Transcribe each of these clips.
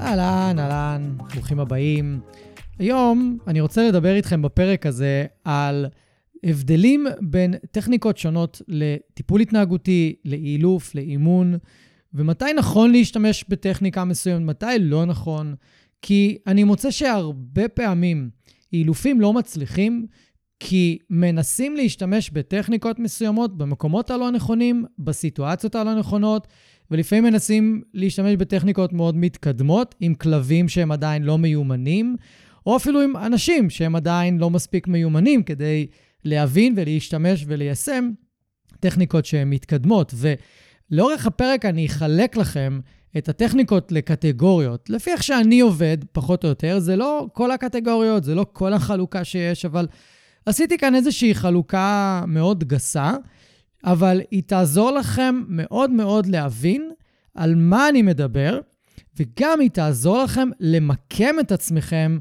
אהלן, אהלן, ברוכים הבאים. היום אני רוצה לדבר איתכם בפרק הזה על הבדלים בין טכניקות שונות לטיפול התנהגותי, לאילוף, לאימון, ומתי נכון להשתמש בטכניקה מסוימת, מתי לא נכון, כי אני מוצא שהרבה פעמים אילופים לא מצליחים, כי מנסים להשתמש בטכניקות מסוימות במקומות הלא נכונים, בסיטואציות הלא נכונות, ולפעמים מנסים להשתמש בטכניקות מאוד מתקדמות, עם כלבים שהם עדיין לא מיומנים, או אפילו עם אנשים שהם עדיין לא מספיק מיומנים כדי להבין ולהשתמש וליישם טכניקות שהן מתקדמות. ולאורך הפרק אני אחלק לכם את הטכניקות לקטגוריות. לפי איך שאני עובד, פחות או יותר, זה לא כל הקטגוריות, זה לא כל החלוקה שיש, אבל עשיתי כאן איזושהי חלוקה מאוד גסה. אבל היא תעזור לכם מאוד מאוד להבין על מה אני מדבר, וגם היא תעזור לכם למקם את עצמכם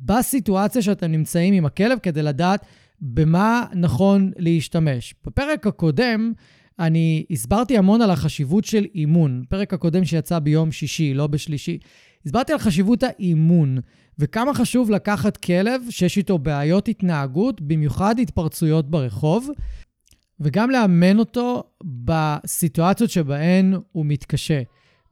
בסיטואציה שאתם נמצאים עם הכלב כדי לדעת במה נכון להשתמש. בפרק הקודם אני הסברתי המון על החשיבות של אימון. פרק הקודם שיצא ביום שישי, לא בשלישי. הסברתי על חשיבות האימון, וכמה חשוב לקחת כלב שיש איתו בעיות התנהגות, במיוחד התפרצויות ברחוב, וגם לאמן אותו בסיטואציות שבהן הוא מתקשה.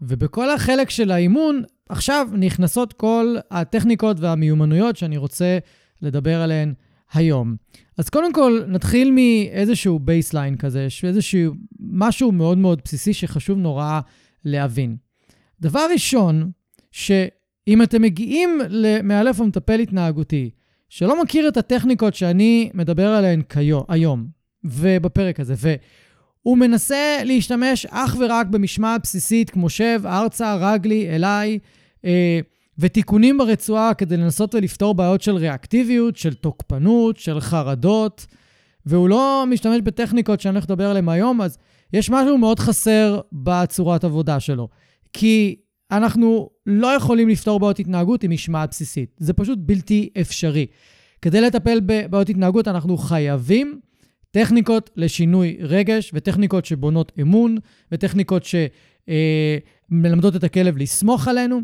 ובכל החלק של האימון, עכשיו נכנסות כל הטכניקות והמיומנויות שאני רוצה לדבר עליהן היום. אז קודם כל, נתחיל מאיזשהו baseline כזה, איזשהו משהו מאוד מאוד בסיסי שחשוב נורא להבין. דבר ראשון, שאם אתם מגיעים למאלף או מטפל התנהגותי, שלא מכיר את הטכניקות שאני מדבר עליהן כיום, היום, ובפרק הזה. והוא מנסה להשתמש אך ורק במשמעת בסיסית כמו שב, ארצה, רגלי, אליי, אה, ותיקונים ברצועה כדי לנסות ולפתור בעיות של ריאקטיביות, של תוקפנות, של חרדות, והוא לא משתמש בטכניקות שאני הולך לדבר עליהן היום, אז יש משהו מאוד חסר בצורת עבודה שלו. כי אנחנו לא יכולים לפתור בעיות התנהגות עם משמעת בסיסית. זה פשוט בלתי אפשרי. כדי לטפל בבעיות התנהגות אנחנו חייבים טכניקות לשינוי רגש וטכניקות שבונות אמון וטכניקות שמלמדות אה, את הכלב לסמוך עלינו.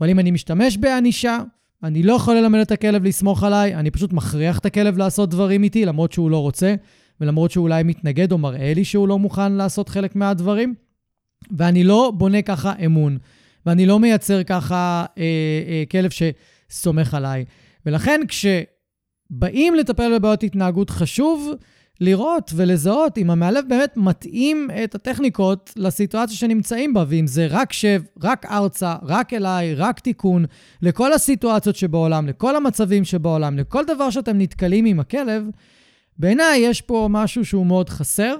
אבל אם אני משתמש בענישה, אני לא יכול ללמד את הכלב לסמוך עליי, אני פשוט מכריח את הכלב לעשות דברים איתי, למרות שהוא לא רוצה, ולמרות שהוא אולי מתנגד או מראה לי שהוא לא מוכן לעשות חלק מהדברים. ואני לא בונה ככה אמון, ואני לא מייצר ככה אה, אה, כלב שסומך עליי. ולכן כשבאים לטפל בבעיות התנהגות חשוב, לראות ולזהות אם המאלף באמת מתאים את הטכניקות לסיטואציה שנמצאים בה, ואם זה רק שב, רק ארצה, רק אליי, רק תיקון, לכל הסיטואציות שבעולם, לכל המצבים שבעולם, לכל דבר שאתם נתקלים עם הכלב, בעיניי יש פה משהו שהוא מאוד חסר,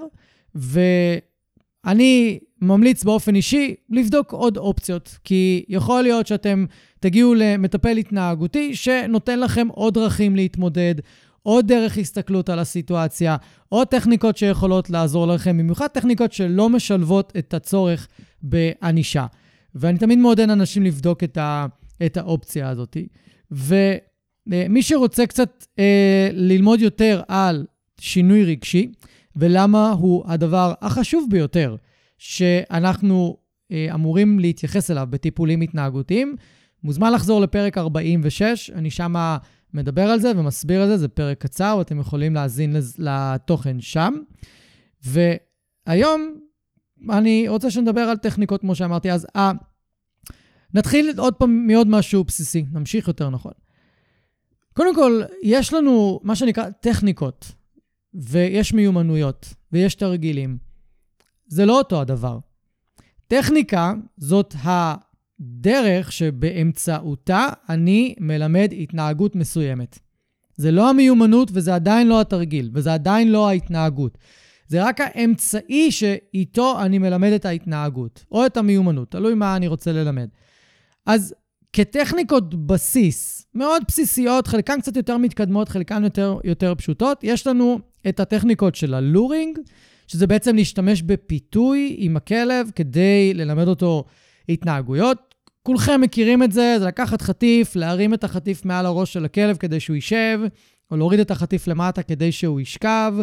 ואני ממליץ באופן אישי לבדוק עוד אופציות, כי יכול להיות שאתם תגיעו למטפל התנהגותי שנותן לכם עוד דרכים להתמודד, עוד דרך הסתכלות על הסיטואציה, עוד טכניקות שיכולות לעזור לכם, במיוחד טכניקות שלא משלבות את הצורך בענישה. ואני תמיד מעודד אנשים לבדוק את, ה, את האופציה הזאת. ומי שרוצה קצת אה, ללמוד יותר על שינוי רגשי, ולמה הוא הדבר החשוב ביותר שאנחנו אה, אמורים להתייחס אליו בטיפולים התנהגותיים, מוזמן לחזור לפרק 46, אני שמה מדבר על זה ומסביר על זה, זה פרק קצר, ואתם יכולים להאזין לתוכן שם. והיום אני רוצה שנדבר על טכניקות, כמו שאמרתי אז. 아, נתחיל עוד פעם מעוד משהו בסיסי, נמשיך יותר נכון. קודם כל, יש לנו מה שנקרא טכניקות, ויש מיומנויות, ויש תרגילים. זה לא אותו הדבר. טכניקה זאת הדרך שבאמצעותה אני מלמד התנהגות מסוימת. זה לא המיומנות וזה עדיין לא התרגיל, וזה עדיין לא ההתנהגות. זה רק האמצעי שאיתו אני מלמד את ההתנהגות, או את המיומנות, תלוי מה אני רוצה ללמד. אז כטכניקות בסיס, מאוד בסיסיות, חלקן קצת יותר מתקדמות, חלקן יותר, יותר פשוטות, יש לנו את הטכניקות של הלורינג, שזה בעצם להשתמש בפיתוי עם הכלב כדי ללמד אותו התנהגויות. כולכם מכירים את זה, זה לקחת חטיף, להרים את החטיף מעל הראש של הכלב כדי שהוא יישב, או להוריד את החטיף למטה כדי שהוא ישכב.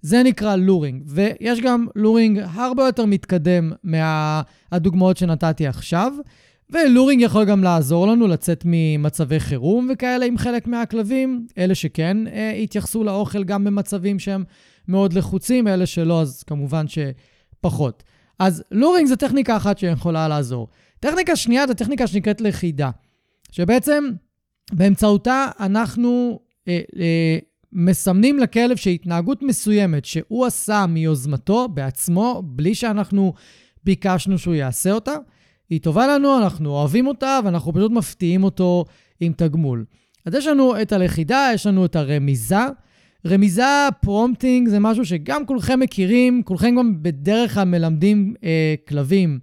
זה נקרא לורינג, ויש גם לורינג הרבה יותר מתקדם מהדוגמאות שנתתי עכשיו. ולורינג יכול גם לעזור לנו לצאת ממצבי חירום וכאלה עם חלק מהכלבים, אלה שכן אה, התייחסו לאוכל גם במצבים שהם מאוד לחוצים, אלה שלא, אז כמובן שפחות. אז לורינג זה טכניקה אחת שיכולה לעזור. טכניקה שנייה זו טכניקה שנקראת לכידה, שבעצם באמצעותה אנחנו אה, אה, מסמנים לכלב שהתנהגות מסוימת שהוא עשה מיוזמתו, בעצמו, בלי שאנחנו ביקשנו שהוא יעשה אותה, היא טובה לנו, אנחנו אוהבים אותה, ואנחנו פשוט מפתיעים אותו עם תגמול. אז יש לנו את הלכידה, יש לנו את הרמיזה. רמיזה, prompting, זה משהו שגם כולכם מכירים, כולכם גם בדרך כלל מלמדים אה, כלבים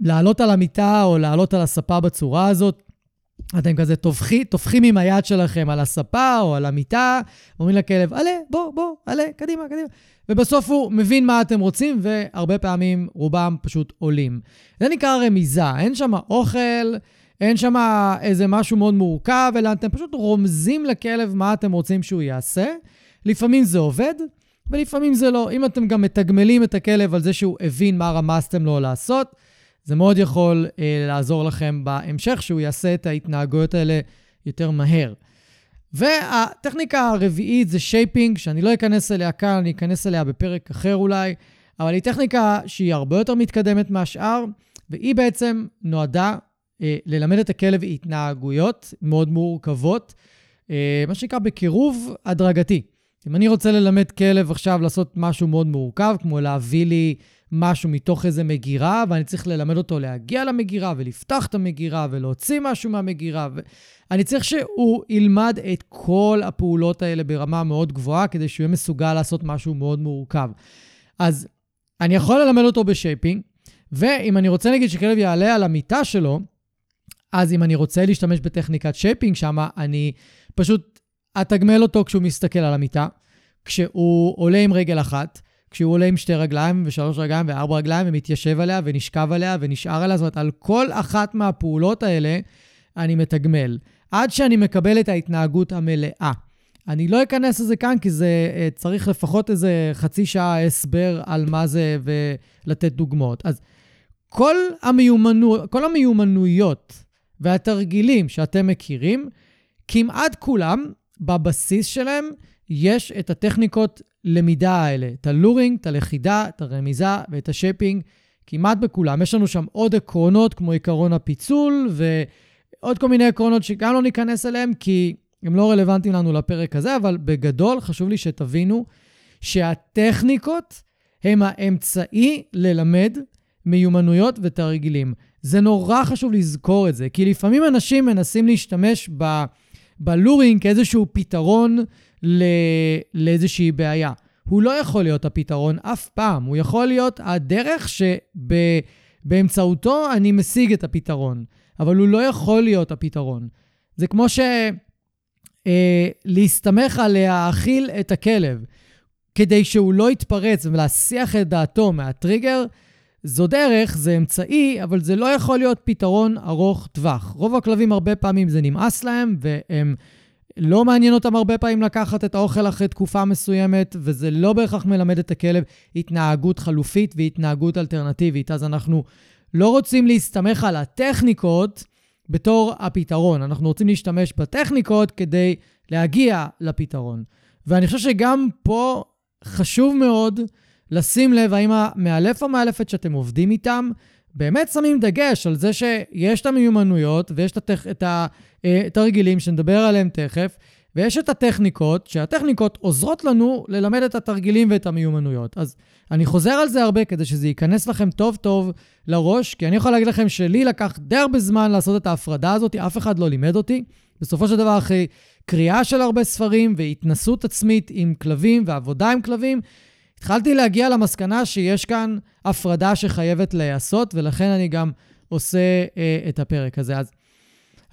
לעלות על המיטה או לעלות על הספה בצורה הזאת. אתם כזה טופחים, טופחים עם היד שלכם על הספה או על המיטה, אומרים לכלב, עלה, בוא, בוא, עלה, קדימה, קדימה. ובסוף הוא מבין מה אתם רוצים, והרבה פעמים רובם פשוט עולים. זה נקרא רמיזה, אין שם אוכל, אין שם איזה משהו מאוד מורכב, אלא אתם פשוט רומזים לכלב מה אתם רוצים שהוא יעשה. לפעמים זה עובד, ולפעמים זה לא. אם אתם גם מתגמלים את הכלב על זה שהוא הבין מה רמזתם לו לעשות, זה מאוד יכול אה, לעזור לכם בהמשך, שהוא יעשה את ההתנהגויות האלה יותר מהר. והטכניקה הרביעית זה shaping, שאני לא אכנס אליה כאן, אני אכנס אליה בפרק אחר אולי, אבל היא טכניקה שהיא הרבה יותר מתקדמת מהשאר, והיא בעצם נועדה אה, ללמד את הכלב התנהגויות מאוד מורכבות, אה, מה שנקרא בקירוב הדרגתי. אם אני רוצה ללמד כלב עכשיו לעשות משהו מאוד מורכב, כמו להביא לי משהו מתוך איזה מגירה, ואני צריך ללמד אותו להגיע למגירה ולפתח את המגירה ולהוציא משהו מהמגירה. ו... אני צריך שהוא ילמד את כל הפעולות האלה ברמה מאוד גבוהה, כדי שהוא יהיה מסוגל לעשות משהו מאוד מורכב. אז אני יכול ללמד אותו ב shaping, ואם אני רוצה נגיד שכלב יעלה על המיטה שלו, אז אם אני רוצה להשתמש בטכניקת shaping שם, אני פשוט אתגמל אותו כשהוא מסתכל על המיטה, כשהוא עולה עם רגל אחת, כשהוא עולה עם שתי רגליים ושלוש רגליים וארבע רגליים ומתיישב עליה ונשכב עליה ונשאר עליה, זאת אומרת, על כל אחת מהפעולות האלה אני מתגמל, עד שאני מקבל את ההתנהגות המלאה. אני לא אכנס לזה כאן, כי זה אה, צריך לפחות איזה חצי שעה הסבר על מה זה ולתת דוגמאות. אז כל, המיומנו, כל המיומנויות והתרגילים שאתם מכירים, כמעט כולם, בבסיס שלהם, יש את הטכניקות למידה האלה, את ה luring, את הלכידה, את הרמיזה ואת ה shaping, כמעט בכולם. יש לנו שם עוד עקרונות, כמו עקרון הפיצול, ועוד כל מיני עקרונות שגם לא ניכנס אליהם, כי הם לא רלוונטיים לנו לפרק הזה, אבל בגדול חשוב לי שתבינו שהטכניקות הם האמצעי ללמד מיומנויות ותרגילים. זה נורא חשוב לזכור את זה, כי לפעמים אנשים מנסים להשתמש ב... בלורינג כאיזשהו פתרון לאיזושהי בעיה. הוא לא יכול להיות הפתרון אף פעם, הוא יכול להיות הדרך שבאמצעותו שב... אני משיג את הפתרון, אבל הוא לא יכול להיות הפתרון. זה כמו ש... אה, להסתמך על להאכיל את הכלב כדי שהוא לא יתפרץ ולהסיח את דעתו מהטריגר, זו דרך, זה אמצעי, אבל זה לא יכול להיות פתרון ארוך טווח. רוב הכלבים הרבה פעמים זה נמאס להם, והם לא מעניין אותם הרבה פעמים לקחת את האוכל אחרי תקופה מסוימת, וזה לא בהכרח מלמד את הכלב התנהגות חלופית והתנהגות אלטרנטיבית. אז אנחנו לא רוצים להסתמך על הטכניקות בתור הפתרון. אנחנו רוצים להשתמש בטכניקות כדי להגיע לפתרון. ואני חושב שגם פה חשוב מאוד לשים לב האם המאלף או המאלפת שאתם עובדים איתם באמת שמים דגש על זה שיש את המיומנויות ויש את התרגילים אה, שנדבר עליהם תכף, ויש את הטכניקות, שהטכניקות עוזרות לנו ללמד את התרגילים ואת המיומנויות. אז אני חוזר על זה הרבה כדי שזה ייכנס לכם טוב טוב לראש, כי אני יכול להגיד לכם שלי לקח די הרבה זמן לעשות את ההפרדה הזאת, אף אחד לא לימד אותי. בסופו של דבר, אחרי קריאה של הרבה ספרים והתנסות עצמית עם כלבים ועבודה עם כלבים, התחלתי להגיע למסקנה שיש כאן הפרדה שחייבת להיעשות, ולכן אני גם עושה אה, את הפרק הזה. אז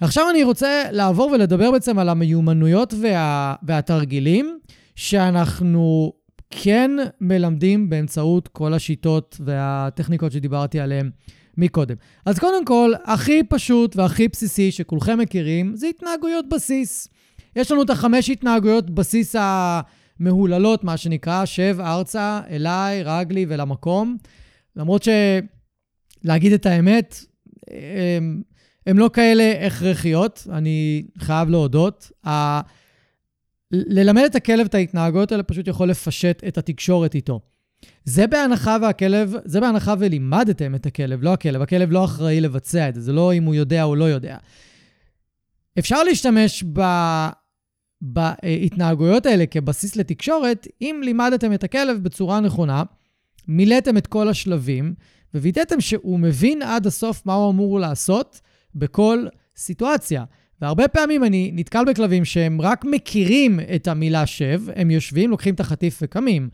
עכשיו אני רוצה לעבור ולדבר בעצם על המיומנויות וה, והתרגילים שאנחנו כן מלמדים באמצעות כל השיטות והטכניקות שדיברתי עליהן מקודם. אז קודם כל, הכי פשוט והכי בסיסי שכולכם מכירים, זה התנהגויות בסיס. יש לנו את החמש התנהגויות בסיס המהוללות, מה שנקרא, שב ארצה, אליי, רגלי ולמקום. למרות שלהגיד את האמת, הן לא כאלה הכרחיות, אני חייב להודות. ה... ללמד את הכלב את ההתנהגויות האלה פשוט יכול לפשט את התקשורת איתו. זה בהנחה והכלב, זה בהנחה ולימדתם את הכלב, לא הכלב. הכלב לא אחראי לבצע את זה, זה לא אם הוא יודע או לא יודע. אפשר להשתמש ב... בהתנהגויות האלה כבסיס לתקשורת, אם לימדתם את הכלב בצורה נכונה, מילאתם את כל השלבים, ווידאתם שהוא מבין עד הסוף מה הוא אמור לעשות בכל סיטואציה. והרבה פעמים אני נתקל בכלבים שהם רק מכירים את המילה שב, הם יושבים, לוקחים את החטיף וקמים.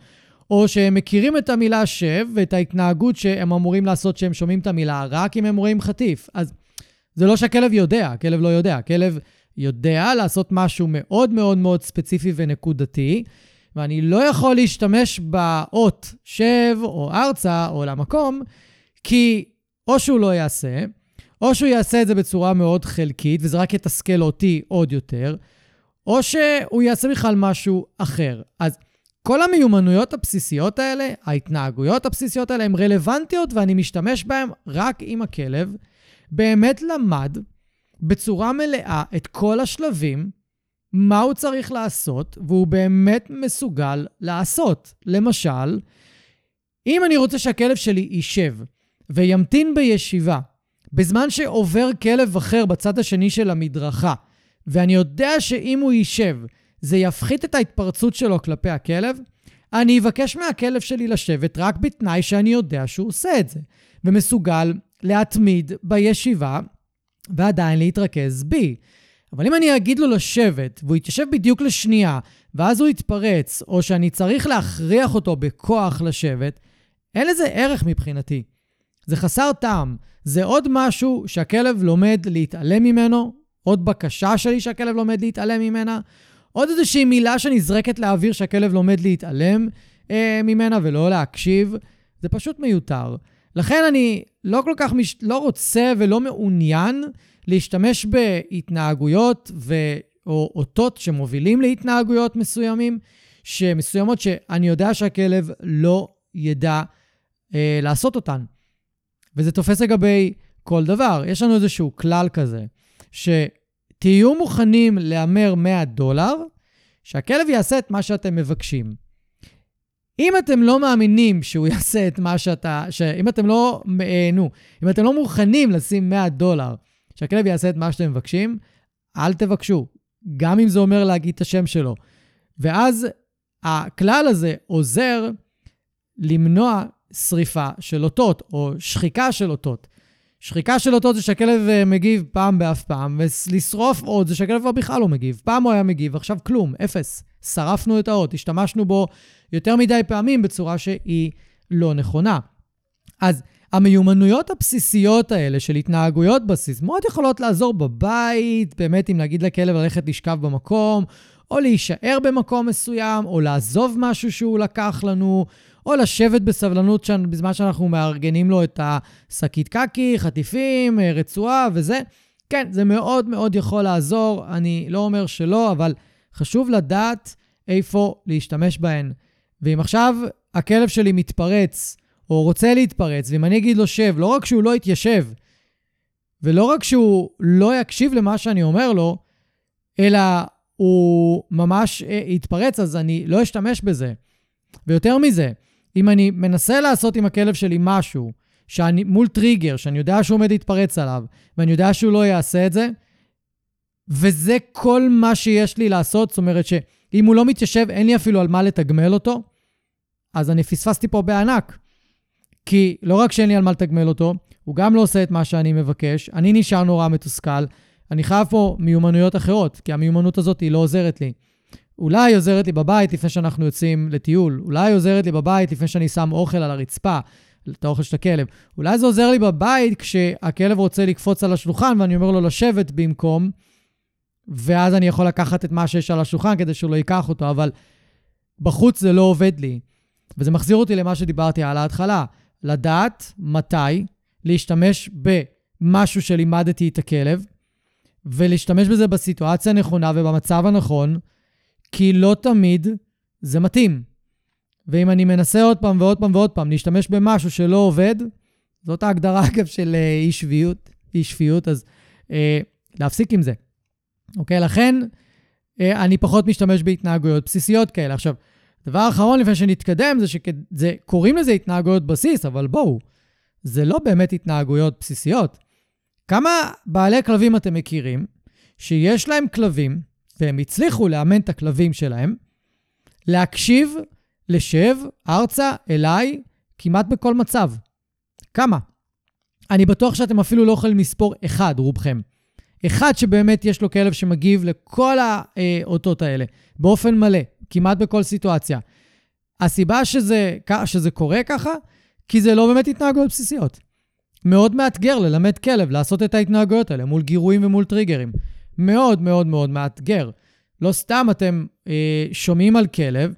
או שהם מכירים את המילה שב ואת ההתנהגות שהם אמורים לעשות כשהם שומעים את המילה, רק אם הם רואים חטיף. אז זה לא שהכלב יודע, הכלב לא יודע. הכלב יודע לעשות משהו מאוד מאוד מאוד ספציפי ונקודתי, ואני לא יכול להשתמש באות שב או ארצה או למקום, כי או שהוא לא יעשה, או שהוא יעשה את זה בצורה מאוד חלקית, וזה רק יתסכל אותי עוד יותר, או שהוא יעשה בכלל משהו אחר. אז כל המיומנויות הבסיסיות האלה, ההתנהגויות הבסיסיות האלה, הן רלוונטיות ואני משתמש בהן רק אם הכלב באמת למד בצורה מלאה את כל השלבים, מה הוא צריך לעשות, והוא באמת מסוגל לעשות. למשל, אם אני רוצה שהכלב שלי יישב וימתין בישיבה בזמן שעובר כלב אחר בצד השני של המדרכה, ואני יודע שאם הוא יישב, זה יפחית את ההתפרצות שלו כלפי הכלב, אני אבקש מהכלב שלי לשבת רק בתנאי שאני יודע שהוא עושה את זה, ומסוגל להתמיד בישיבה ועדיין להתרכז בי. אבל אם אני אגיד לו לשבת, והוא יתיישב בדיוק לשנייה, ואז הוא יתפרץ, או שאני צריך להכריח אותו בכוח לשבת, אין לזה ערך מבחינתי. זה חסר טעם. זה עוד משהו שהכלב לומד להתעלם ממנו, עוד בקשה שלי שהכלב לומד להתעלם ממנה, עוד איזושהי מילה שנזרקת לאוויר שהכלב לומד להתעלם אה, ממנה ולא להקשיב. זה פשוט מיותר. לכן אני לא כל כך מש... לא רוצה ולא מעוניין להשתמש בהתנהגויות ו... או אותות שמובילים להתנהגויות מסוימים, שמסוימות שאני יודע שהכלב לא ידע אה, לעשות אותן. וזה תופס לגבי כל דבר. יש לנו איזשהו כלל כזה, שתהיו מוכנים להמר 100 דולר, שהכלב יעשה את מה שאתם מבקשים. אם אתם לא מאמינים שהוא יעשה את מה שאתה, אם אתם לא, אה, נו, אם אתם לא מוכנים לשים 100 דולר, שהכלב יעשה את מה שאתם מבקשים, אל תבקשו, גם אם זה אומר להגיד את השם שלו. ואז הכלל הזה עוזר למנוע שריפה של אותות, או שחיקה של אותות. שחיקה של אותות זה שהכלב אה, מגיב פעם באף פעם, ולשרוף עוד זה שהכלב בכלל לא מגיב. פעם הוא היה מגיב, עכשיו כלום, אפס. שרפנו את האות, השתמשנו בו יותר מדי פעמים בצורה שהיא לא נכונה. אז המיומנויות הבסיסיות האלה של התנהגויות בסיס מאוד יכולות לעזור בבית, באמת אם נגיד לכלב ללכת לשכב במקום, או להישאר במקום מסוים, או לעזוב משהו שהוא לקח לנו, או לשבת בסבלנות בזמן שאנחנו מארגנים לו את השקית קקי, חטיפים, אה, רצועה וזה. כן, זה מאוד מאוד יכול לעזור, אני לא אומר שלא, אבל חשוב לדעת איפה להשתמש בהן. ואם עכשיו הכלב שלי מתפרץ, או רוצה להתפרץ, ואם אני אגיד לו שב, לא רק שהוא לא יתיישב, ולא רק שהוא לא יקשיב למה שאני אומר לו, אלא הוא ממש אה, יתפרץ, אז אני לא אשתמש בזה. ויותר מזה, אם אני מנסה לעשות עם הכלב שלי משהו, שאני, מול טריגר, שאני יודע שהוא עומד להתפרץ עליו, ואני יודע שהוא לא יעשה את זה, וזה כל מה שיש לי לעשות, זאת אומרת שאם הוא לא מתיישב, אין לי אפילו על מה לתגמל אותו, אז אני פספסתי פה בענק. כי לא רק שאין לי על מה לתגמל אותו, הוא גם לא עושה את מה שאני מבקש, אני נשאר נורא מתוסכל, אני חייב פה מיומנויות אחרות, כי המיומנות הזאת היא לא עוזרת לי. אולי עוזרת לי בבית לפני שאנחנו יוצאים לטיול, אולי עוזרת לי בבית לפני שאני שם אוכל על הרצפה, את האוכל של הכלב. אולי זה עוזר לי בבית כשהכלב רוצה לקפוץ על השולחן ואני אומר לו לשבת במקום, ואז אני יכול לקחת את מה שיש על השולחן כדי שהוא לא ייקח אותו, אבל בחוץ זה לא עובד לי. וזה מחזיר אותי למה שדיברתי על ההתחלה. לדעת מתי להשתמש במשהו שלימדתי את הכלב, ולהשתמש בזה בסיטואציה הנכונה ובמצב הנכון, כי לא תמיד זה מתאים. ואם אני מנסה עוד פעם ועוד פעם ועוד פעם להשתמש במשהו שלא עובד, זאת ההגדרה, אגב, של אה, אי שפיות, אי שפיות, אז אה, להפסיק עם זה. אוקיי? לכן, אה, אני פחות משתמש בהתנהגויות בסיסיות כאלה. עכשיו, דבר אחרון לפני שנתקדם זה שקוראים לזה התנהגויות בסיס, אבל בואו, זה לא באמת התנהגויות בסיסיות. כמה בעלי כלבים אתם מכירים שיש להם כלבים, והם הצליחו לאמן את הכלבים שלהם, להקשיב, לשב, ארצה, אליי, כמעט בכל מצב. כמה? אני בטוח שאתם אפילו לא יכולים לספור אחד, רובכם. אחד שבאמת יש לו כלב שמגיב לכל האותות האלה, באופן מלא, כמעט בכל סיטואציה. הסיבה שזה, שזה קורה ככה, כי זה לא באמת התנהגויות בסיסיות. מאוד מאתגר ללמד כלב לעשות את ההתנהגויות האלה מול גירויים ומול טריגרים. מאוד מאוד מאוד מאתגר. לא סתם אתם אה, שומעים על כלב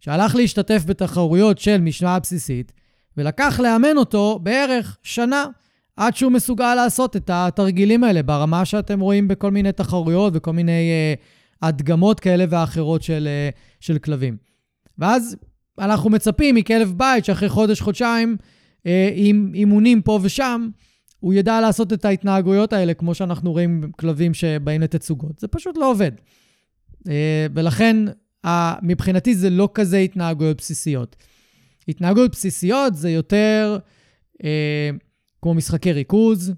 שהלך להשתתף בתחרויות של משמעה בסיסית, ולקח לאמן אותו בערך שנה עד שהוא מסוגל לעשות את התרגילים האלה ברמה שאתם רואים בכל מיני תחרויות וכל מיני אה, הדגמות כאלה ואחרות של, אה, של כלבים. ואז אנחנו מצפים מכלב בית שאחרי חודש-חודשיים, אה, עם אימונים פה ושם, הוא ידע לעשות את ההתנהגויות האלה, כמו שאנחנו רואים כלבים שבאים לתצוגות. זה פשוט לא עובד. אה, ולכן, מבחינתי זה לא כזה התנהגויות בסיסיות. התנהגויות בסיסיות זה יותר אה, כמו משחקי ריכוז,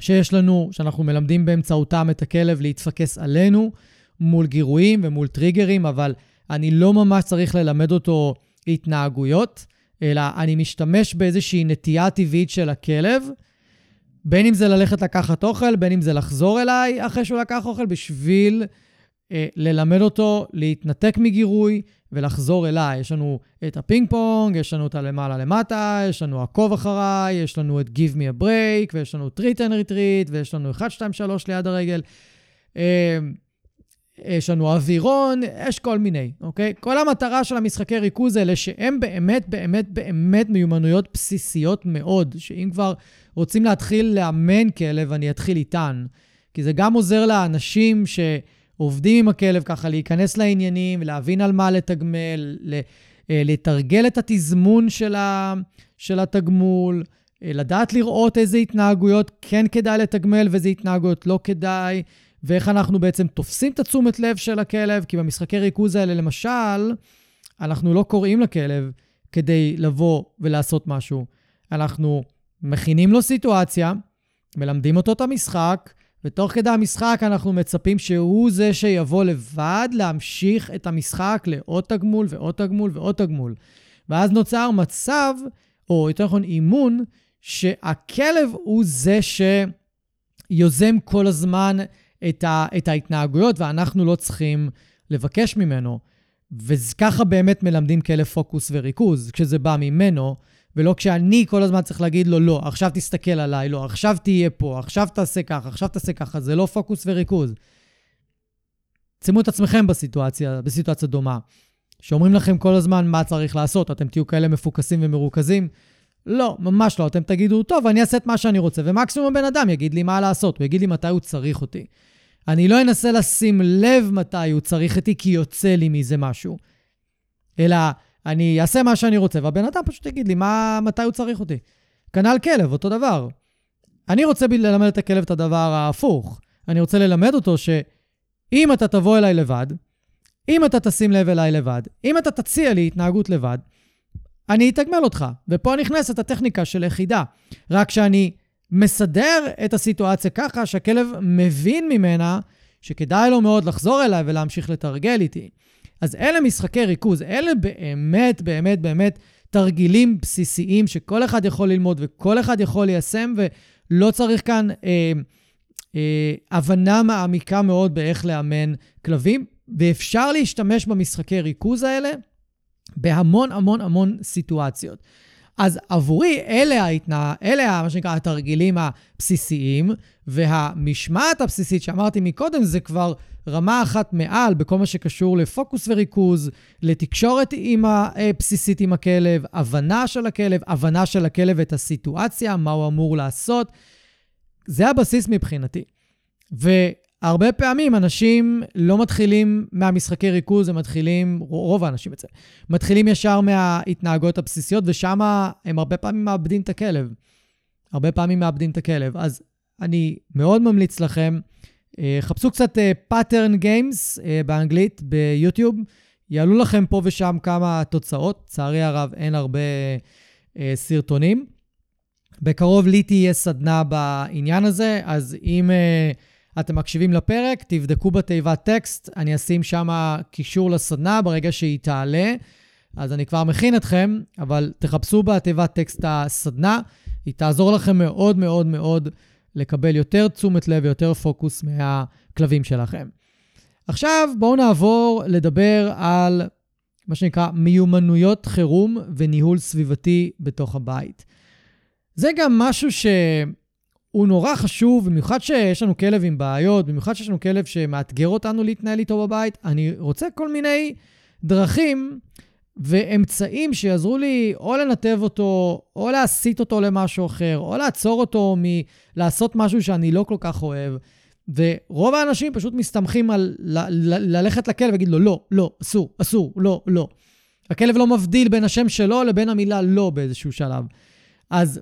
שיש לנו, שאנחנו מלמדים באמצעותם את הכלב להתפקס עלינו מול גירויים ומול טריגרים, אבל אני לא ממש צריך ללמד אותו התנהגויות, אלא אני משתמש באיזושהי נטייה טבעית של הכלב, בין אם זה ללכת לקחת אוכל, בין אם זה לחזור אליי אחרי שהוא לקח אוכל, בשביל אה, ללמד אותו להתנתק מגירוי ולחזור אליי. יש לנו את הפינג פונג, יש לנו את הלמעלה למטה, יש לנו עקוב אחריי, יש לנו את Give me a break, ויש לנו treat and retreat, ויש לנו 1, 2, 3 ליד הרגל. אה, יש לנו אווירון, יש כל מיני, אוקיי? כל המטרה של המשחקי ריכוז האלה, שהם באמת, באמת, באמת מיומנויות בסיסיות מאוד, שאם כבר רוצים להתחיל לאמן כלב, אני אתחיל איתן. כי זה גם עוזר לאנשים שעובדים עם הכלב ככה, להיכנס לעניינים, להבין על מה לתגמל, אה, לתרגל את התזמון של, ה, של התגמול, אה, לדעת לראות איזה התנהגויות כן כדאי לתגמל ואיזה התנהגויות לא כדאי. ואיך אנחנו בעצם תופסים את התשומת לב של הכלב, כי במשחקי ריכוז האלה, למשל, אנחנו לא קוראים לכלב כדי לבוא ולעשות משהו. אנחנו מכינים לו סיטואציה, מלמדים אותו את המשחק, ותוך כדי המשחק אנחנו מצפים שהוא זה שיבוא לבד להמשיך את המשחק לעוד תגמול ועוד תגמול ועוד תגמול. ואז נוצר מצב, או יותר נכון אימון, שהכלב הוא זה שיוזם כל הזמן את, ה, את ההתנהגויות, ואנחנו לא צריכים לבקש ממנו. וככה באמת מלמדים כלב פוקוס וריכוז, כשזה בא ממנו, ולא כשאני כל הזמן צריך להגיד לו, לא, עכשיו תסתכל עליי, לא, עכשיו תהיה פה, עכשיו תעשה ככה, עכשיו תעשה ככה, זה לא פוקוס וריכוז. שימו את עצמכם בסיטואציה, בסיטואציה דומה, שאומרים לכם כל הזמן מה צריך לעשות, אתם תהיו כאלה מפוקסים ומרוכזים. לא, ממש לא. אתם תגידו, טוב, אני אעשה את מה שאני רוצה, ומקסימום הבן אדם יגיד לי מה לעשות, הוא יגיד לי מתי הוא צריך אותי. אני לא אנסה לשים לב מתי הוא צריך אותי, כי יוצא לי מזה משהו. אלא אני אעשה מה שאני רוצה, והבן אדם פשוט יגיד לי מה, מתי הוא צריך אותי. כנ"ל כלב, אותו דבר. אני רוצה ללמד את הכלב את הדבר ההפוך. אני רוצה ללמד אותו שאם אתה תבוא אליי לבד, אם אתה תשים לב אליי לבד, אם אתה תציע לי התנהגות לבד, אני אתגמל אותך. ופה נכנסת הטכניקה של לכידה. רק שאני מסדר את הסיטואציה ככה שהכלב מבין ממנה שכדאי לו מאוד לחזור אליי ולהמשיך לתרגל איתי. אז אלה משחקי ריכוז, אלה באמת, באמת, באמת תרגילים בסיסיים שכל אחד יכול ללמוד וכל אחד יכול ליישם, ולא צריך כאן אה, אה, הבנה מעמיקה מאוד באיך לאמן כלבים, ואפשר להשתמש במשחקי ריכוז האלה בהמון המון המון סיטואציות. אז עבורי אלה, ההתנה, אלה מה שנקרא התרגילים הבסיסיים, והמשמעת הבסיסית שאמרתי מקודם זה כבר רמה אחת מעל בכל מה שקשור לפוקוס וריכוז, לתקשורת עם הבסיסית עם הכלב, הבנה של הכלב, הבנה של הכלב את הסיטואציה, מה הוא אמור לעשות. זה הבסיס מבחינתי. והרבה פעמים אנשים לא מתחילים מהמשחקי ריכוז, הם מתחילים, רוב האנשים את זה, מתחילים ישר מההתנהגות הבסיסיות, ושם הם הרבה פעמים מאבדים את הכלב. הרבה פעמים מאבדים את הכלב. אז אני מאוד ממליץ לכם, אה, חפשו קצת pattern אה, games אה, באנגלית ביוטיוב, יעלו לכם פה ושם כמה תוצאות, לצערי הרב אין הרבה סרטונים. בקרוב לי תהיה סדנה בעניין הזה, אז אם אתם מקשיבים לפרק, תבדקו בתיבת טקסט, אני אשים שם קישור לסדנה ברגע שהיא תעלה. אז אני כבר מכין אתכם, אבל תחפשו בתיבת טקסט הסדנה, היא תעזור לכם מאוד מאוד מאוד לקבל יותר תשומת לב ויותר פוקוס מהכלבים שלכם. עכשיו בואו נעבור לדבר על מה שנקרא מיומנויות חירום וניהול סביבתי בתוך הבית. זה גם משהו שהוא נורא חשוב, במיוחד שיש לנו כלב עם בעיות, במיוחד שיש לנו כלב שמאתגר אותנו להתנהל איתו בבית. אני רוצה כל מיני דרכים ואמצעים שיעזרו לי או לנתב אותו, או להסיט אותו למשהו אחר, או לעצור אותו מלעשות משהו שאני לא כל כך אוהב. ורוב האנשים פשוט מסתמכים על ללכת לכלב ולהגיד לו, לא, לא, אסור, אסור, לא, לא. הכלב לא מבדיל בין השם שלו לבין המילה לא באיזשהו שלב. אז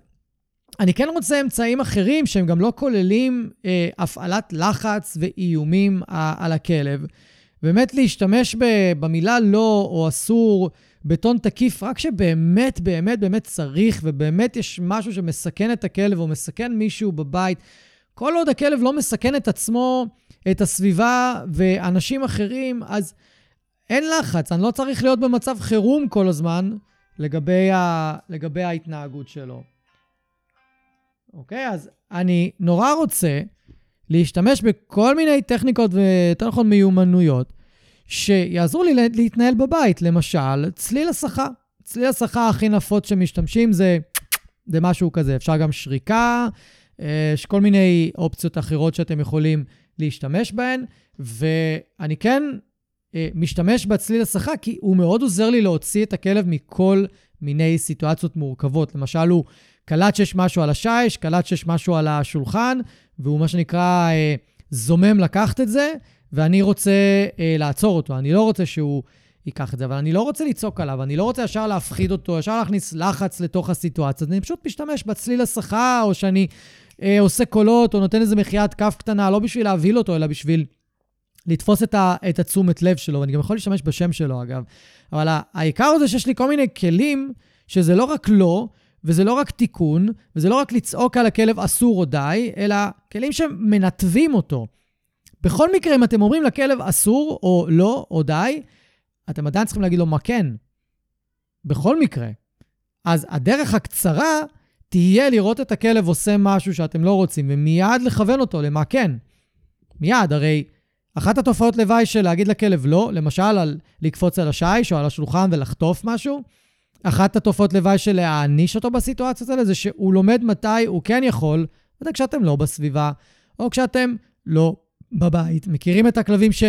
אני כן רוצה אמצעים אחרים שהם גם לא כוללים אה, הפעלת לחץ ואיומים אה, על הכלב. באמת להשתמש במילה לא או אסור בטון תקיף, רק שבאמת, באמת, באמת צריך, ובאמת יש משהו שמסכן את הכלב או מסכן מישהו בבית. כל עוד הכלב לא מסכן את עצמו, את הסביבה ואנשים אחרים, אז אין לחץ. אני לא צריך להיות במצב חירום כל הזמן לגבי, ה... לגבי ההתנהגות שלו. אוקיי? אז אני נורא רוצה להשתמש בכל מיני טכניקות ויותר נכון מיומנויות, שיעזרו לי להתנהל בבית. למשל, צליל הסחה. צליל הסחה הכי נפוץ שמשתמשים זה, זה משהו כזה. אפשר גם שריקה, אה, יש כל מיני אופציות אחרות שאתם יכולים להשתמש בהן, ואני כן אה, משתמש בצליל הסחה כי הוא מאוד עוזר לי להוציא את הכלב מכל מיני סיטואציות מורכבות. למשל, הוא קלט שיש משהו על השיש, קלט שיש משהו על השולחן, והוא מה שנקרא אה, זומם לקחת את זה, ואני רוצה אה, לעצור אותו. אני לא רוצה שהוא ייקח את זה, אבל אני לא רוצה לצעוק עליו, אני לא רוצה ישר להפחיד אותו, ישר להכניס לחץ לתוך הסיטואציה. אני פשוט משתמש בצליל הסחה, או שאני אה, עושה קולות, או נותן איזה מחיית כף קטנה, לא בשביל להבהיל אותו, אלא בשביל לתפוס את, ה, את התשומת לב שלו, ואני גם יכול להשתמש בשם שלו, אגב. אבל העיקר זה שיש לי כל מיני כלים, שזה לא רק לא, וזה לא רק תיקון, וזה לא רק לצעוק על הכלב אסור או די, אלא כלים שמנתבים אותו. בכל מקרה, אם אתם אומרים לכלב אסור או לא או די, אתם עדיין צריכים להגיד לו מה כן. בכל מקרה. אז הדרך הקצרה תהיה לראות את הכלב עושה משהו שאתם לא רוצים, ומיד לכוון אותו למה כן. מיד, הרי אחת התופעות לוואי של להגיד לכלב לא, למשל על לקפוץ על השיש או על השולחן ולחטוף משהו, אחת התופעות לוואי של להעניש אותו בסיטואציות האלה זה שהוא לומד מתי הוא כן יכול, וזה כשאתם לא בסביבה, או כשאתם לא בבית. מכירים את הכלבים ש...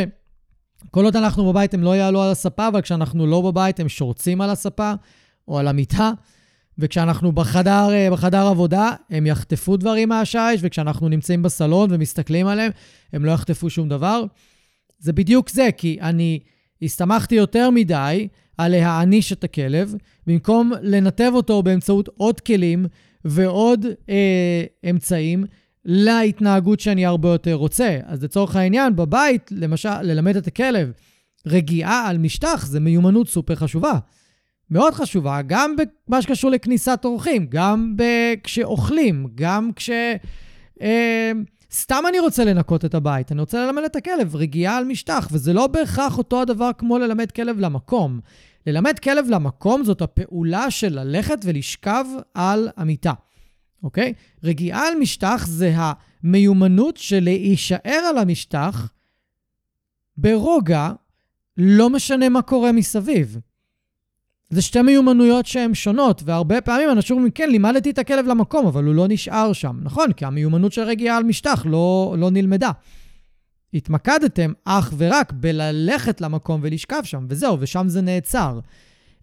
כל עוד אנחנו בבית הם לא יעלו על הספה, אבל כשאנחנו לא בבית הם שורצים על הספה או על המיטה, וכשאנחנו בחדר, אה, בחדר עבודה הם יחטפו דברים מהשיש, וכשאנחנו נמצאים בסלון ומסתכלים עליהם, הם לא יחטפו שום דבר. זה בדיוק זה, כי אני הסתמכתי יותר מדי על להעניש את הכלב, במקום לנתב אותו באמצעות עוד כלים ועוד אה, אמצעים להתנהגות שאני הרבה יותר רוצה. אז לצורך העניין, בבית, למשל, ללמד את הכלב רגיעה על משטח זה מיומנות סופר חשובה. מאוד חשובה, גם במה שקשור לכניסת אורחים, גם כשאוכלים, גם כש... אה, סתם אני רוצה לנקות את הבית, אני רוצה ללמד את הכלב רגיעה על משטח, וזה לא בהכרח אותו הדבר כמו ללמד כלב למקום. ללמד כלב למקום זאת הפעולה של ללכת ולשכב על המיטה, אוקיי? רגיעה על משטח זה המיומנות של להישאר על המשטח ברוגע, לא משנה מה קורה מסביב. זה שתי מיומנויות שהן שונות, והרבה פעמים אנשים אומרים, כן, לימדתי את הכלב למקום, אבל הוא לא נשאר שם. נכון, כי המיומנות של רגיעה על משטח לא, לא נלמדה. התמקדתם אך ורק בללכת למקום ולשכב שם, וזהו, ושם זה נעצר.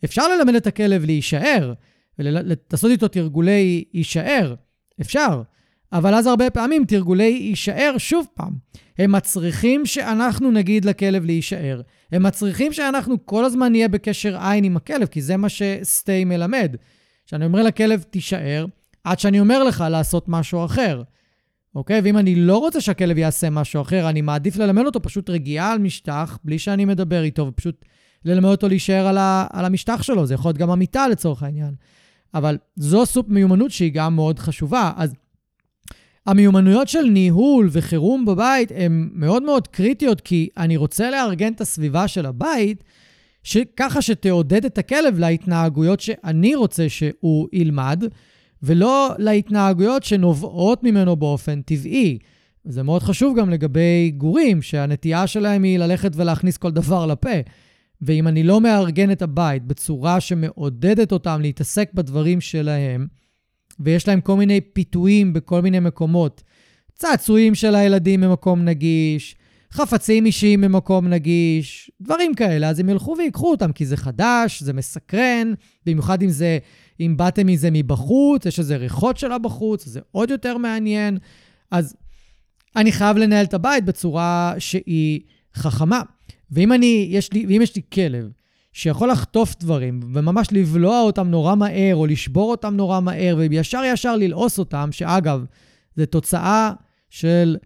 אפשר ללמד את הכלב להישאר, ולעשות איתו תרגולי הישאר, אפשר, אבל אז הרבה פעמים תרגולי הישאר, שוב פעם, הם מצריכים שאנחנו נגיד לכלב להישאר. הם מצריכים שאנחנו כל הזמן נהיה בקשר עין עם הכלב, כי זה מה שסטי מלמד. שאני אומר לכלב, תישאר, עד שאני אומר לך לעשות משהו אחר. אוקיי? ואם אני לא רוצה שהכלב יעשה משהו אחר, אני מעדיף ללמד אותו פשוט רגיעה על משטח, בלי שאני מדבר איתו, ופשוט ללמד אותו להישאר על, ה, על המשטח שלו. זה יכול להיות גם המיטה לצורך העניין. אבל זו סופ מיומנות שהיא גם מאוד חשובה. אז המיומנויות של ניהול וחירום בבית הן מאוד מאוד קריטיות, כי אני רוצה לארגן את הסביבה של הבית, ככה שתעודד את הכלב להתנהגויות שאני רוצה שהוא ילמד, ולא להתנהגויות שנובעות ממנו באופן טבעי. זה מאוד חשוב גם לגבי גורים, שהנטייה שלהם היא ללכת ולהכניס כל דבר לפה. ואם אני לא מארגן את הבית בצורה שמעודדת אותם להתעסק בדברים שלהם, ויש להם כל מיני פיתויים בכל מיני מקומות, צעצועים של הילדים במקום נגיש, חפצים אישיים במקום נגיש, דברים כאלה, אז הם ילכו ויקחו אותם, כי זה חדש, זה מסקרן, במיוחד אם זה, אם באתם מזה מבחוץ, יש איזה ריחות שלה בחוץ, זה עוד יותר מעניין. אז אני חייב לנהל את הבית בצורה שהיא חכמה. ואם אני, יש לי, ואם יש לי כלב שיכול לחטוף דברים וממש לבלוע אותם נורא מהר, או לשבור אותם נורא מהר, וישר ישר ללעוס אותם, שאגב, זו תוצאה של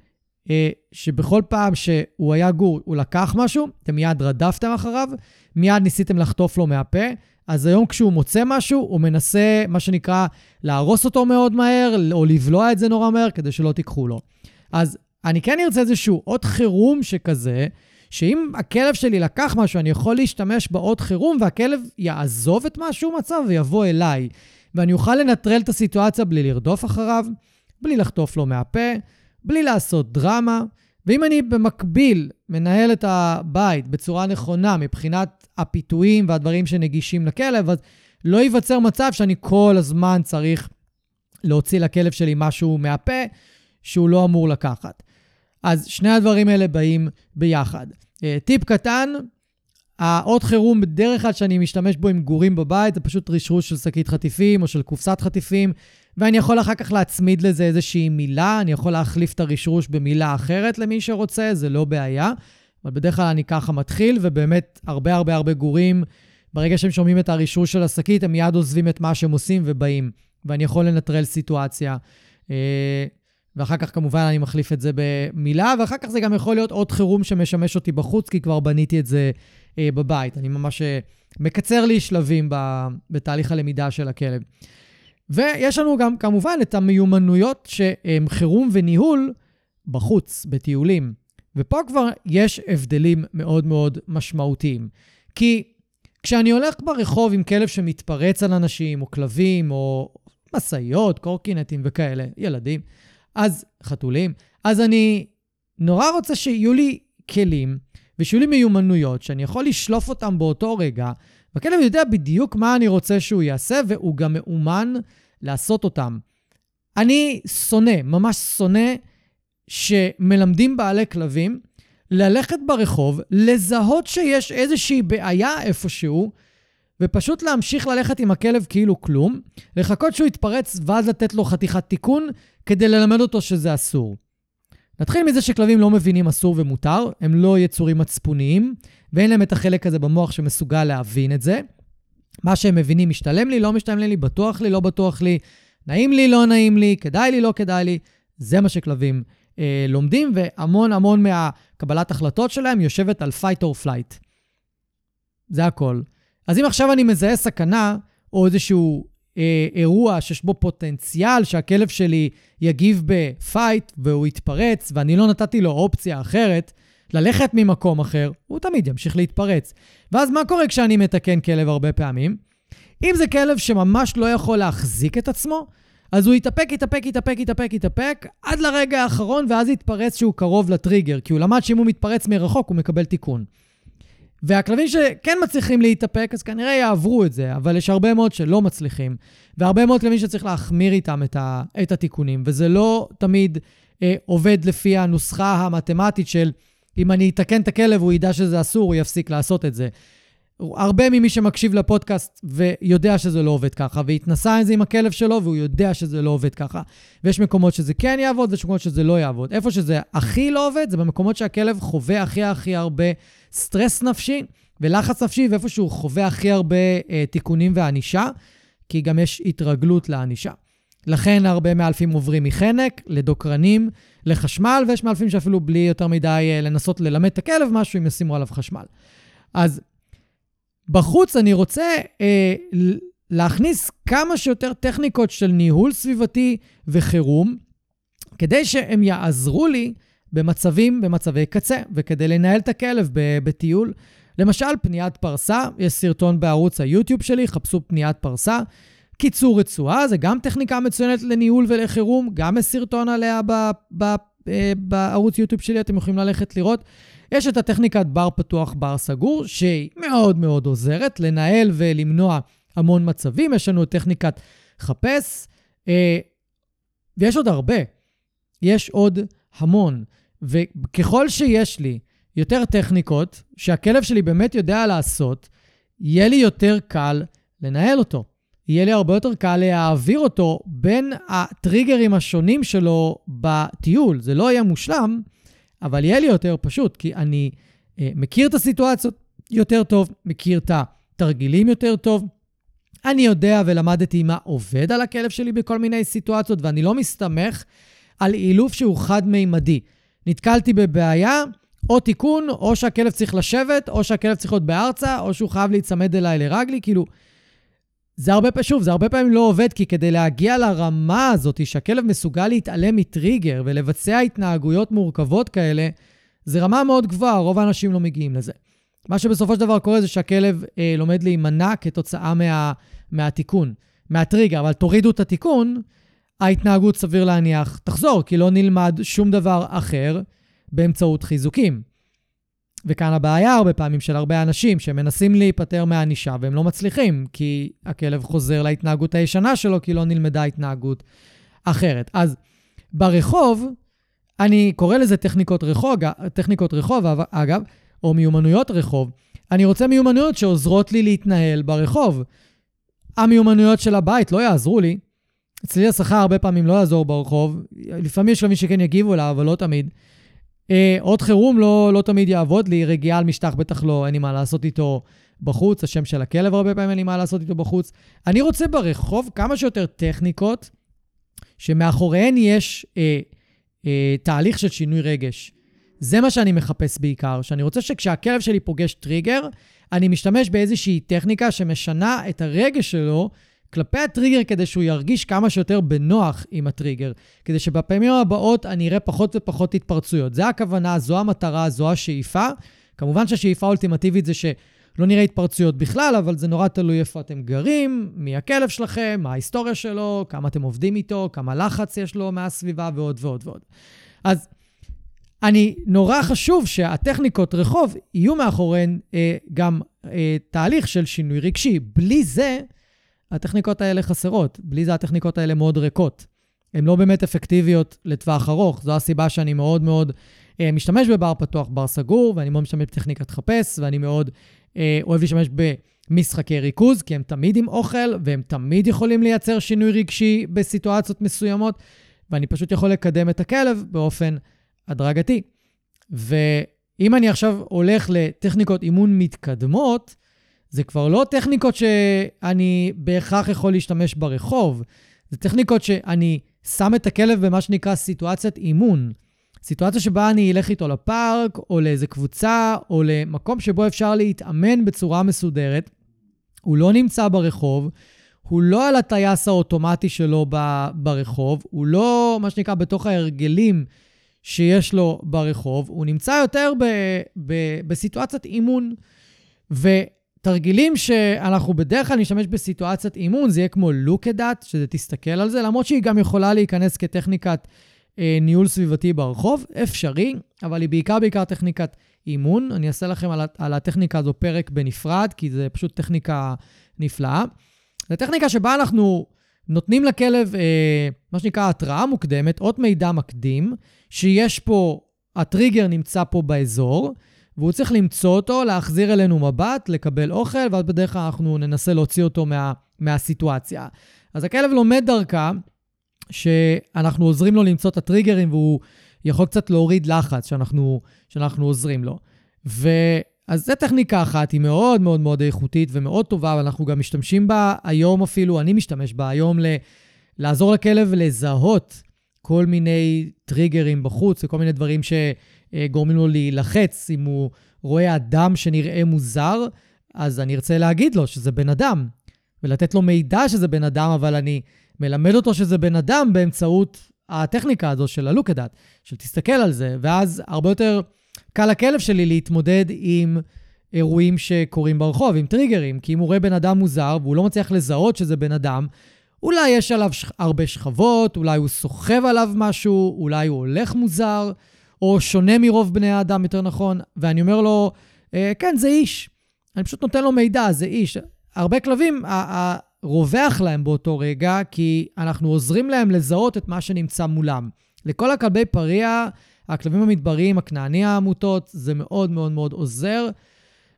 אה, שבכל פעם שהוא היה גור, הוא לקח משהו, אתם מיד רדפתם אחריו, מיד ניסיתם לחטוף לו מהפה, אז היום כשהוא מוצא משהו, הוא מנסה, מה שנקרא, להרוס אותו מאוד מהר, או לבלוע את זה נורא מהר, כדי שלא תיקחו לו. אז אני כן ארצה איזשהו אות חירום שכזה, שאם הכלב שלי לקח משהו, אני יכול להשתמש באות חירום, והכלב יעזוב את מה שהוא מצא ויבוא אליי. ואני אוכל לנטרל את הסיטואציה בלי לרדוף אחריו, בלי לחטוף לו מהפה, בלי לעשות דרמה. ואם אני במקביל מנהל את הבית בצורה נכונה מבחינת הפיתויים והדברים שנגישים לכלב, אז לא ייווצר מצב שאני כל הזמן צריך להוציא לכלב שלי משהו מהפה שהוא לא אמור לקחת. אז שני הדברים האלה באים ביחד. אה, טיפ קטן, האות חירום בדרך כלל שאני משתמש בו עם גורים בבית, זה פשוט רשרוש של שקית חטיפים או של קופסת חטיפים, ואני יכול אחר כך להצמיד לזה איזושהי מילה, אני יכול להחליף את הרשרוש במילה אחרת למי שרוצה, זה לא בעיה. אבל בדרך כלל אני ככה מתחיל, ובאמת הרבה הרבה הרבה גורים, ברגע שהם שומעים את הרשרוש של השקית, הם מיד עוזבים את מה שהם עושים ובאים. ואני יכול לנטרל סיטואציה. ואחר כך כמובן אני מחליף את זה במילה, ואחר כך זה גם יכול להיות עוד חירום שמשמש אותי בחוץ, כי כבר בניתי את זה אה, בבית. אני ממש אה, מקצר לי שלבים ב, בתהליך הלמידה של הכלב. ויש לנו גם כמובן את המיומנויות שהן חירום וניהול בחוץ, בטיולים. ופה כבר יש הבדלים מאוד מאוד משמעותיים. כי כשאני הולך ברחוב עם כלב שמתפרץ על אנשים, או כלבים, או משאיות, קורקינטים וכאלה, ילדים, אז, חתולים, אז אני נורא רוצה שיהיו לי כלים ושיהיו לי מיומנויות שאני יכול לשלוף אותם באותו רגע, והכלב יודע בדיוק מה אני רוצה שהוא יעשה, והוא גם מאומן לעשות אותם. אני שונא, ממש שונא, שמלמדים בעלי כלבים ללכת ברחוב, לזהות שיש איזושהי בעיה איפשהו, ופשוט להמשיך ללכת עם הכלב כאילו כלום, לחכות שהוא יתפרץ ואז לתת לו חתיכת תיקון כדי ללמד אותו שזה אסור. נתחיל מזה שכלבים לא מבינים אסור ומותר, הם לא יצורים מצפוניים, ואין להם את החלק הזה במוח שמסוגל להבין את זה. מה שהם מבינים, משתלם לי, לא משתלם לי, בטוח לי, לא בטוח לי, נעים לי, לא נעים לי, כדאי לי, לא כדאי לי. זה מה שכלבים אה, לומדים, והמון המון מהקבלת החלטות שלהם יושבת על fight or flight. זה הכל. אז אם עכשיו אני מזהה סכנה, או איזשהו אה, אירוע שיש בו פוטנציאל שהכלב שלי יגיב בפייט והוא יתפרץ, ואני לא נתתי לו אופציה אחרת, ללכת ממקום אחר, הוא תמיד ימשיך להתפרץ. ואז מה קורה כשאני מתקן כלב הרבה פעמים? אם זה כלב שממש לא יכול להחזיק את עצמו, אז הוא יתאפק, יתאפק, יתאפק, יתאפק, יתאפק, עד לרגע האחרון, ואז יתפרץ שהוא קרוב לטריגר, כי הוא למד שאם הוא מתפרץ מרחוק, הוא מקבל תיקון. והכלבים שכן מצליחים להתאפק, אז כנראה יעברו את זה, אבל יש הרבה מאוד שלא מצליחים, והרבה מאוד כלבים שצריך להחמיר איתם את, ה, את התיקונים, וזה לא תמיד אה, עובד לפי הנוסחה המתמטית של אם אני אתקן את הכלב, הוא ידע שזה אסור, הוא יפסיק לעשות את זה. הרבה ממי שמקשיב לפודקאסט ויודע שזה לא עובד ככה, והתנסה עם זה עם הכלב שלו והוא יודע שזה לא עובד ככה. ויש מקומות שזה כן יעבוד ויש מקומות שזה לא יעבוד. איפה שזה הכי לא עובד, זה במקומות שהכלב חווה הכי הכי הרבה סטרס נפשי ולחץ נפשי, ואיפה שהוא חווה הכי הרבה אה, תיקונים וענישה, כי גם יש התרגלות לענישה. לכן הרבה מאלפים עוברים מחנק לדוקרנים, לחשמל, ויש מאלפים שאפילו בלי יותר מדי אה, לנסות ללמד את הכלב משהו, הם ישימו עליו חשמל. אז בחוץ אני רוצה אה, להכניס כמה שיותר טכניקות של ניהול סביבתי וחירום, כדי שהם יעזרו לי במצבים, במצבי קצה, וכדי לנהל את הכלב בטיול. למשל, פניית פרסה, יש סרטון בערוץ היוטיוב שלי, חפשו פניית פרסה. קיצור רצועה, זה גם טכניקה מצוינת לניהול ולחירום, גם יש סרטון עליה ב, ב, אה, בערוץ יוטיוב שלי, אתם יכולים ללכת לראות. יש את הטכניקת בר פתוח, בר סגור, שהיא מאוד מאוד עוזרת לנהל ולמנוע המון מצבים. יש לנו את טכניקת חפש, אה, ויש עוד הרבה. יש עוד המון. וככל שיש לי יותר טכניקות שהכלב שלי באמת יודע לעשות, יהיה לי יותר קל לנהל אותו. יהיה לי הרבה יותר קל להעביר אותו בין הטריגרים השונים שלו בטיול. זה לא יהיה מושלם, אבל יהיה לי יותר פשוט, כי אני אה, מכיר את הסיטואציות יותר טוב, מכיר את התרגילים יותר טוב. אני יודע ולמדתי מה עובד על הכלב שלי בכל מיני סיטואציות, ואני לא מסתמך על אילוף שהוא חד-מימדי. נתקלתי בבעיה, או תיקון, או שהכלב צריך לשבת, או שהכלב צריך להיות בארצה, או שהוא חייב להיצמד אליי לרגלי, כאילו... זה הרבה, פעמים, שוב, זה הרבה פעמים לא עובד, כי כדי להגיע לרמה הזאת שהכלב מסוגל להתעלם מטריגר ולבצע התנהגויות מורכבות כאלה, זה רמה מאוד גבוהה, רוב האנשים לא מגיעים לזה. מה שבסופו של דבר קורה זה שהכלב אה, לומד להימנע כתוצאה מה, מהתיקון, מהטריגר, אבל תורידו את התיקון, ההתנהגות סביר להניח תחזור, כי לא נלמד שום דבר אחר באמצעות חיזוקים. וכאן הבעיה הרבה פעמים של הרבה אנשים שמנסים להיפטר מהענישה והם לא מצליחים, כי הכלב חוזר להתנהגות הישנה שלו, כי לא נלמדה התנהגות אחרת. אז ברחוב, אני קורא לזה טכניקות רחוב, טכניקות רחוב, אגב, או מיומנויות רחוב. אני רוצה מיומנויות שעוזרות לי להתנהל ברחוב. המיומנויות של הבית לא יעזרו לי. אצלי השכר הרבה פעמים לא יעזור ברחוב. לפעמים יש כלבים שכן יגיבו אליו, אבל לא תמיד. אה, עוד חירום לא, לא תמיד יעבוד לי, רגיעה על משטח בטח לא, אין לי מה לעשות איתו בחוץ, השם של הכלב הרבה פעמים אין לי מה לעשות איתו בחוץ. אני רוצה ברחוב כמה שיותר טכניקות שמאחוריהן יש אה, אה, תהליך של שינוי רגש. זה מה שאני מחפש בעיקר, שאני רוצה שכשהכלב שלי פוגש טריגר, אני משתמש באיזושהי טכניקה שמשנה את הרגש שלו כלפי הטריגר כדי שהוא ירגיש כמה שיותר בנוח עם הטריגר, כדי שבפעמים הבאות אני אראה פחות ופחות התפרצויות. זה הכוונה, זו המטרה, זו השאיפה. כמובן שהשאיפה האולטימטיבית זה שלא נראה התפרצויות בכלל, אבל זה נורא תלוי איפה אתם גרים, מי הכלב שלכם, מה ההיסטוריה שלו, כמה אתם עובדים איתו, כמה לחץ יש לו מהסביבה ועוד ועוד ועוד. אז אני, נורא חשוב שהטכניקות רחוב יהיו מאחוריהן אה, גם אה, תהליך של שינוי רגשי. בלי זה, הטכניקות האלה חסרות. בלי זה הטכניקות האלה מאוד ריקות. הן לא באמת אפקטיביות לטווח ארוך. זו הסיבה שאני מאוד מאוד אה, משתמש בבר פתוח, בר סגור, ואני מאוד משתמש בטכניקת חפש, ואני מאוד אה, אוהב להשתמש במשחקי ריכוז, כי הם תמיד עם אוכל, והם תמיד יכולים לייצר שינוי רגשי בסיטואציות מסוימות, ואני פשוט יכול לקדם את הכלב באופן הדרגתי. ואם אני עכשיו הולך לטכניקות אימון מתקדמות, זה כבר לא טכניקות שאני בהכרח יכול להשתמש ברחוב, זה טכניקות שאני שם את הכלב במה שנקרא סיטואציית אימון. סיטואציה שבה אני אלך איתו לפארק, או לאיזה קבוצה, או למקום שבו אפשר להתאמן בצורה מסודרת, הוא לא נמצא ברחוב, הוא לא על הטייס האוטומטי שלו ברחוב, הוא לא, מה שנקרא, בתוך ההרגלים שיש לו ברחוב, הוא נמצא יותר ב, ב, בסיטואציית אימון. ותרגילים שאנחנו בדרך כלל נשתמש בסיטואציית אימון, זה יהיה כמו look at that, שזה תסתכל על זה, למרות שהיא גם יכולה להיכנס כטכניקת אה, ניהול סביבתי ברחוב, אפשרי, אבל היא בעיקר בעיקר טכניקת אימון. אני אעשה לכם על, על הטכניקה הזו פרק בנפרד, כי זה פשוט טכניקה נפלאה. זו טכניקה שבה אנחנו נותנים לכלב, אה, מה שנקרא, התראה מוקדמת, אות מידע מקדים, שיש פה, הטריגר נמצא פה באזור, והוא צריך למצוא אותו, להחזיר אלינו מבט, לקבל אוכל, ואז בדרך כלל אנחנו ננסה להוציא אותו מה, מהסיטואציה. אז הכלב לומד דרכה שאנחנו עוזרים לו למצוא את הטריגרים, והוא יכול קצת להוריד לחץ שאנחנו, שאנחנו עוזרים לו. ו... אז זו טכניקה אחת, היא מאוד מאוד מאוד איכותית ומאוד טובה, ואנחנו גם משתמשים בה היום אפילו, אני משתמש בה היום ל... לעזור לכלב לזהות כל מיני טריגרים בחוץ וכל מיני דברים שגורמים לו להילחץ. אם הוא רואה אדם שנראה מוזר, אז אני ארצה להגיד לו שזה בן אדם, ולתת לו מידע שזה בן אדם, אבל אני מלמד אותו שזה בן אדם באמצעות הטכניקה הזו של הלוקדאט, של תסתכל על זה, ואז הרבה יותר קל לכלב שלי להתמודד עם אירועים שקורים ברחוב, עם טריגרים, כי אם הוא רואה בן אדם מוזר והוא לא מצליח לזהות שזה בן אדם, אולי יש עליו. הרבה שכבות, אולי הוא סוחב עליו משהו, אולי הוא הולך מוזר, או שונה מרוב בני האדם, יותר נכון, ואני אומר לו, אה, כן, זה איש. אני פשוט נותן לו מידע, זה איש. הרבה כלבים, רווח להם באותו רגע, כי אנחנו עוזרים להם לזהות את מה שנמצא מולם. לכל הכלבי פריע, הכלבים המדבריים, הכנעני העמותות, זה מאוד מאוד מאוד עוזר,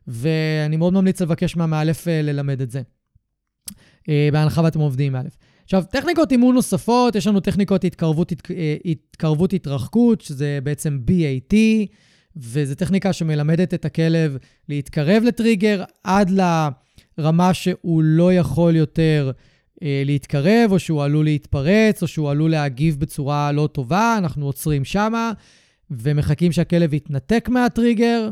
ואני מאוד ממליץ לבקש מהמאלף אה, ללמד את זה. אה, בהנחה ואתם עובדים עם א'. עכשיו, טכניקות אימון נוספות, יש לנו טכניקות התקרבות, אה, התקרבות התרחקות, שזה בעצם BAT, וזו טכניקה שמלמדת את הכלב להתקרב לטריגר עד לרמה שהוא לא יכול יותר אה, להתקרב, או שהוא עלול להתפרץ, או שהוא עלול להגיב בצורה לא טובה, אנחנו עוצרים שמה, ומחכים שהכלב יתנתק מהטריגר,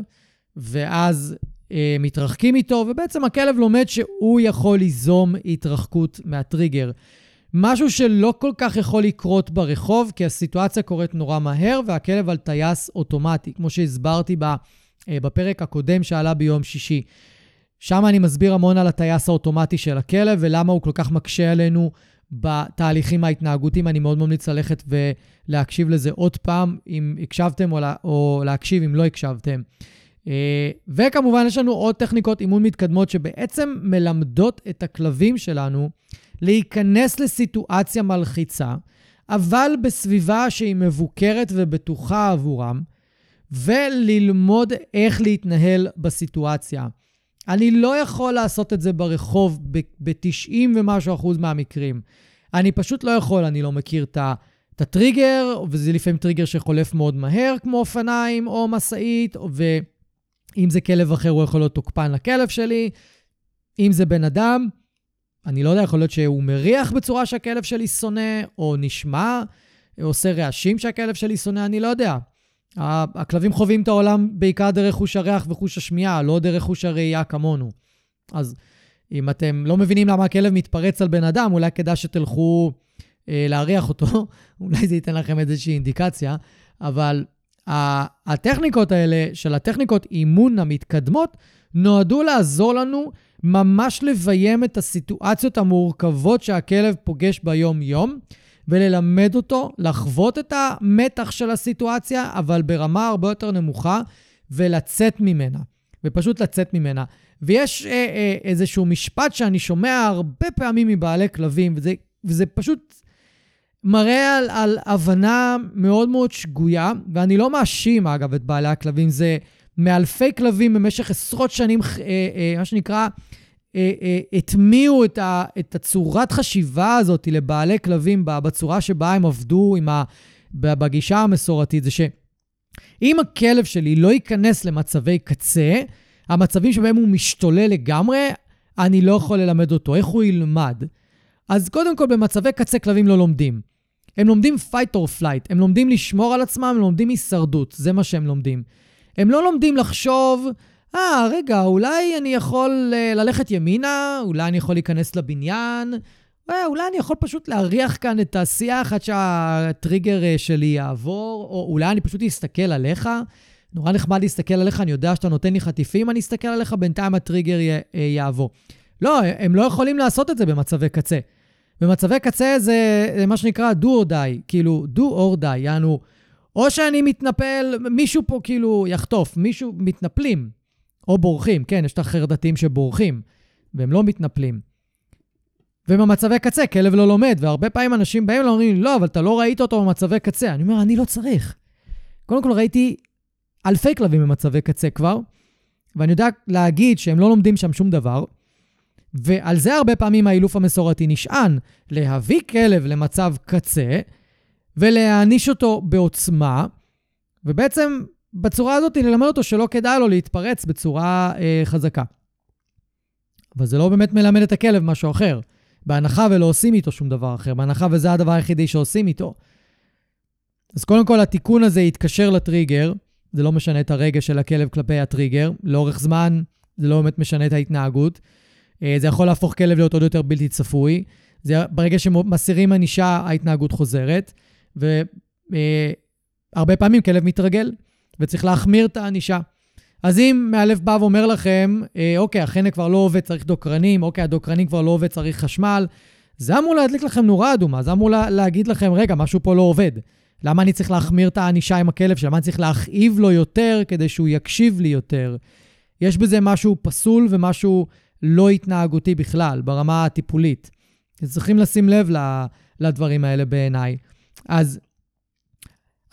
ואז אה, מתרחקים איתו, ובעצם הכלב לומד שהוא יכול ליזום התרחקות מהטריגר. משהו שלא כל כך יכול לקרות ברחוב, כי הסיטואציה קורית נורא מהר, והכלב על טייס אוטומטי, כמו שהסברתי אה, בפרק הקודם שעלה ביום שישי. שם אני מסביר המון על הטייס האוטומטי של הכלב, ולמה הוא כל כך מקשה עלינו בתהליכים ההתנהגותיים. אני מאוד ממליץ ללכת ולהקשיב לזה עוד פעם, אם הקשבתם, או, לה, או להקשיב אם לא הקשבתם. אה, וכמובן, יש לנו עוד טכניקות אימון מתקדמות שבעצם מלמדות את הכלבים שלנו להיכנס לסיטואציה מלחיצה, אבל בסביבה שהיא מבוקרת ובטוחה עבורם, וללמוד איך להתנהל בסיטואציה. אני לא יכול לעשות את זה ברחוב ב-90 ומשהו אחוז מהמקרים. אני פשוט לא יכול, אני לא מכיר את הטריגר, וזה לפעמים טריגר שחולף מאוד מהר, כמו אופניים או משאית, ואם זה כלב אחר, הוא יכול להיות תוקפן לכלב שלי. אם זה בן אדם, אני לא יודע, יכול להיות שהוא מריח בצורה שהכלב שלי שונא, או נשמע, עושה רעשים שהכלב שלי שונא, אני לא יודע. הכלבים חווים את העולם בעיקר דרך חוש הריח וחוש השמיעה, לא דרך חוש הראייה כמונו. אז אם אתם לא מבינים למה הכלב מתפרץ על בן אדם, אולי כדאי שתלכו אה, להריח אותו, אולי זה ייתן לכם איזושהי אינדיקציה, אבל הטכניקות האלה של הטכניקות אימון המתקדמות נועדו לעזור לנו ממש לביים את הסיטואציות המורכבות שהכלב פוגש ביום-יום, וללמד אותו לחוות את המתח של הסיטואציה, אבל ברמה הרבה יותר נמוכה, ולצאת ממנה. ופשוט לצאת ממנה. ויש אה, אה, איזשהו משפט שאני שומע הרבה פעמים מבעלי כלבים, וזה, וזה פשוט מראה על, על הבנה מאוד מאוד שגויה, ואני לא מאשים, אגב, את בעלי הכלבים, זה מאלפי כלבים במשך עשרות שנים, אה, אה, מה שנקרא, אה, אה, הטמיעו את, את הצורת חשיבה הזאת לבעלי כלבים בצורה שבה הם עבדו עם ה, בגישה המסורתית, זה שאם הכלב שלי לא ייכנס למצבי קצה, המצבים שבהם הוא משתולל לגמרי, אני לא יכול ללמד אותו. איך הוא ילמד? אז קודם כל, במצבי קצה כלבים לא לומדים. הם לומדים fight or flight, הם לומדים לשמור על עצמם, הם לומדים הישרדות, זה מה שהם לומדים. הם לא לומדים לחשוב, אה, רגע, אולי אני יכול uh, ללכת ימינה, אולי אני יכול להיכנס לבניין, אה, אולי אני יכול פשוט להריח כאן את השיח עד שהטריגר uh, שלי יעבור, או אולי אני פשוט אסתכל עליך. נורא נחמד להסתכל עליך, אני יודע שאתה נותן לי חטיפים, אני אסתכל עליך, בינתיים הטריגר י, יעבור. לא, הם לא יכולים לעשות את זה במצבי קצה. במצבי קצה זה, זה מה שנקרא do or die, כאילו do or die, יענו, או שאני מתנפל, מישהו פה כאילו יחטוף, מישהו, מתנפלים, או בורחים, כן, יש את החרדתים שבורחים, והם לא מתנפלים. ובמצבי קצה, כלב לא לומד, והרבה פעמים אנשים באים ואומרים לא, אבל אתה לא ראית אותו במצבי קצה. אני אומר, אני לא צריך. קודם כל, ראיתי אלפי כלבים במצבי קצה כבר, ואני יודע להגיד שהם לא לומדים שם שום דבר, ועל זה הרבה פעמים האילוף המסורתי נשען, להביא כלב למצב קצה ולהעניש אותו בעוצמה, ובעצם בצורה הזאת ללמד אותו שלא כדאי לו להתפרץ בצורה אה, חזקה. אבל זה לא באמת מלמד את הכלב משהו אחר, בהנחה ולא עושים איתו שום דבר אחר, בהנחה וזה הדבר היחידי שעושים איתו. אז קודם כל, התיקון הזה יתקשר לטריגר, זה לא משנה את הרגש של הכלב כלפי הטריגר, לאורך זמן זה לא באמת משנה את ההתנהגות. אה, זה יכול להפוך כלב להיות עוד יותר בלתי צפוי. זה, ברגע שמסירים ענישה, ההתנהגות חוזרת, והרבה פעמים כלב מתרגל, וצריך להחמיר את הענישה. אז אם מאלף בא ואומר לכם, אה, אוקיי, החנק כבר לא עובד, צריך דוקרנים, אוקיי, הדוקרנים כבר לא עובד, צריך חשמל, זה אמור להדליק לכם נורה אדומה, זה אמור לה, להגיד לכם, רגע, משהו פה לא עובד. למה אני צריך להחמיר את הענישה עם הכלב שלי? למה אני צריך להכאיב לו יותר כדי שהוא יקשיב לי יותר? יש בזה משהו פסול ומשהו לא התנהגותי בכלל, ברמה הטיפולית. צריכים לשים לב לדברים האלה בעיניי. אז,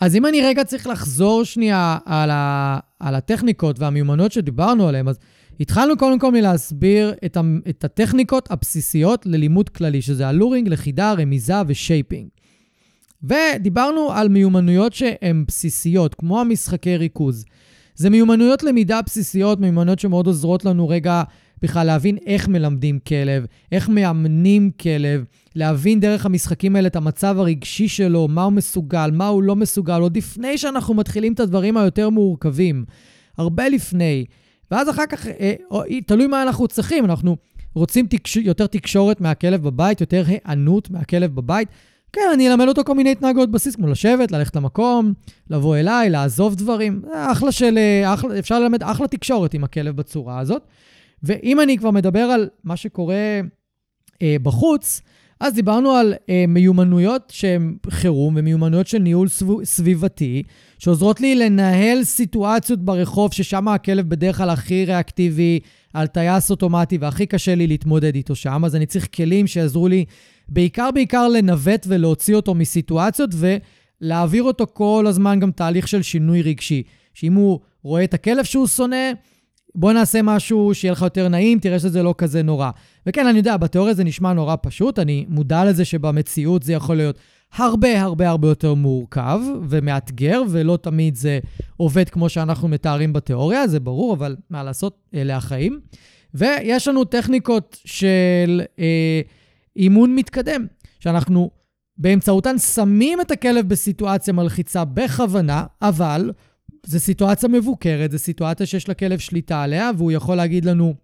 אז אם אני רגע צריך לחזור שנייה על, ה, על הטכניקות והמיומנויות שדיברנו עליהן, אז התחלנו קודם כל מלהסביר את, ה, את הטכניקות הבסיסיות ללימוד כללי, שזה ה luring, לכידה, רמיזה ו shaping. ודיברנו על מיומנויות שהן בסיסיות, כמו המשחקי ריכוז. זה מיומנויות למידה בסיסיות, מיומנויות שמאוד עוזרות לנו רגע בכלל להבין איך מלמדים כלב, איך מאמנים כלב, להבין דרך המשחקים האלה את המצב הרגשי שלו, מה הוא מסוגל, מה הוא לא מסוגל, עוד לפני שאנחנו מתחילים את הדברים היותר מורכבים. הרבה לפני. ואז אחר כך, אה, אה, תלוי מה אנחנו צריכים, אנחנו רוצים תקש... יותר תקשורת מהכלב בבית, יותר היענות מהכלב בבית. כן, אני אלמד אותו כל מיני התנהגות בסיס, כמו לשבת, ללכת למקום, לבוא אליי, לעזוב דברים. אחלה של... אה, אחלה, אפשר ללמד אחלה תקשורת עם הכלב בצורה הזאת. ואם אני כבר מדבר על מה שקורה אה, בחוץ, אז דיברנו על אה, מיומנויות שהן חירום ומיומנויות של ניהול סב... סביבתי, שעוזרות לי לנהל סיטואציות ברחוב, ששם הכלב בדרך כלל הכי ריאקטיבי, על טייס אוטומטי, והכי קשה לי להתמודד איתו שם, אז אני צריך כלים שיעזרו לי בעיקר בעיקר לנווט ולהוציא אותו מסיטואציות ולהעביר אותו כל הזמן גם תהליך של שינוי רגשי. שאם הוא רואה את הכלב שהוא שונא, בוא נעשה משהו שיהיה לך יותר נעים, תראה שזה לא כזה נורא. וכן, אני יודע, בתיאוריה זה נשמע נורא פשוט, אני מודע לזה שבמציאות זה יכול להיות הרבה הרבה הרבה יותר מורכב ומאתגר, ולא תמיד זה עובד כמו שאנחנו מתארים בתיאוריה, זה ברור, אבל מה לעשות, אלה החיים. ויש לנו טכניקות של אה, אימון מתקדם, שאנחנו באמצעותן שמים את הכלב בסיטואציה מלחיצה בכוונה, אבל זו סיטואציה מבוקרת, זו סיטואציה שיש לכלב שליטה עליה, והוא יכול להגיד לנו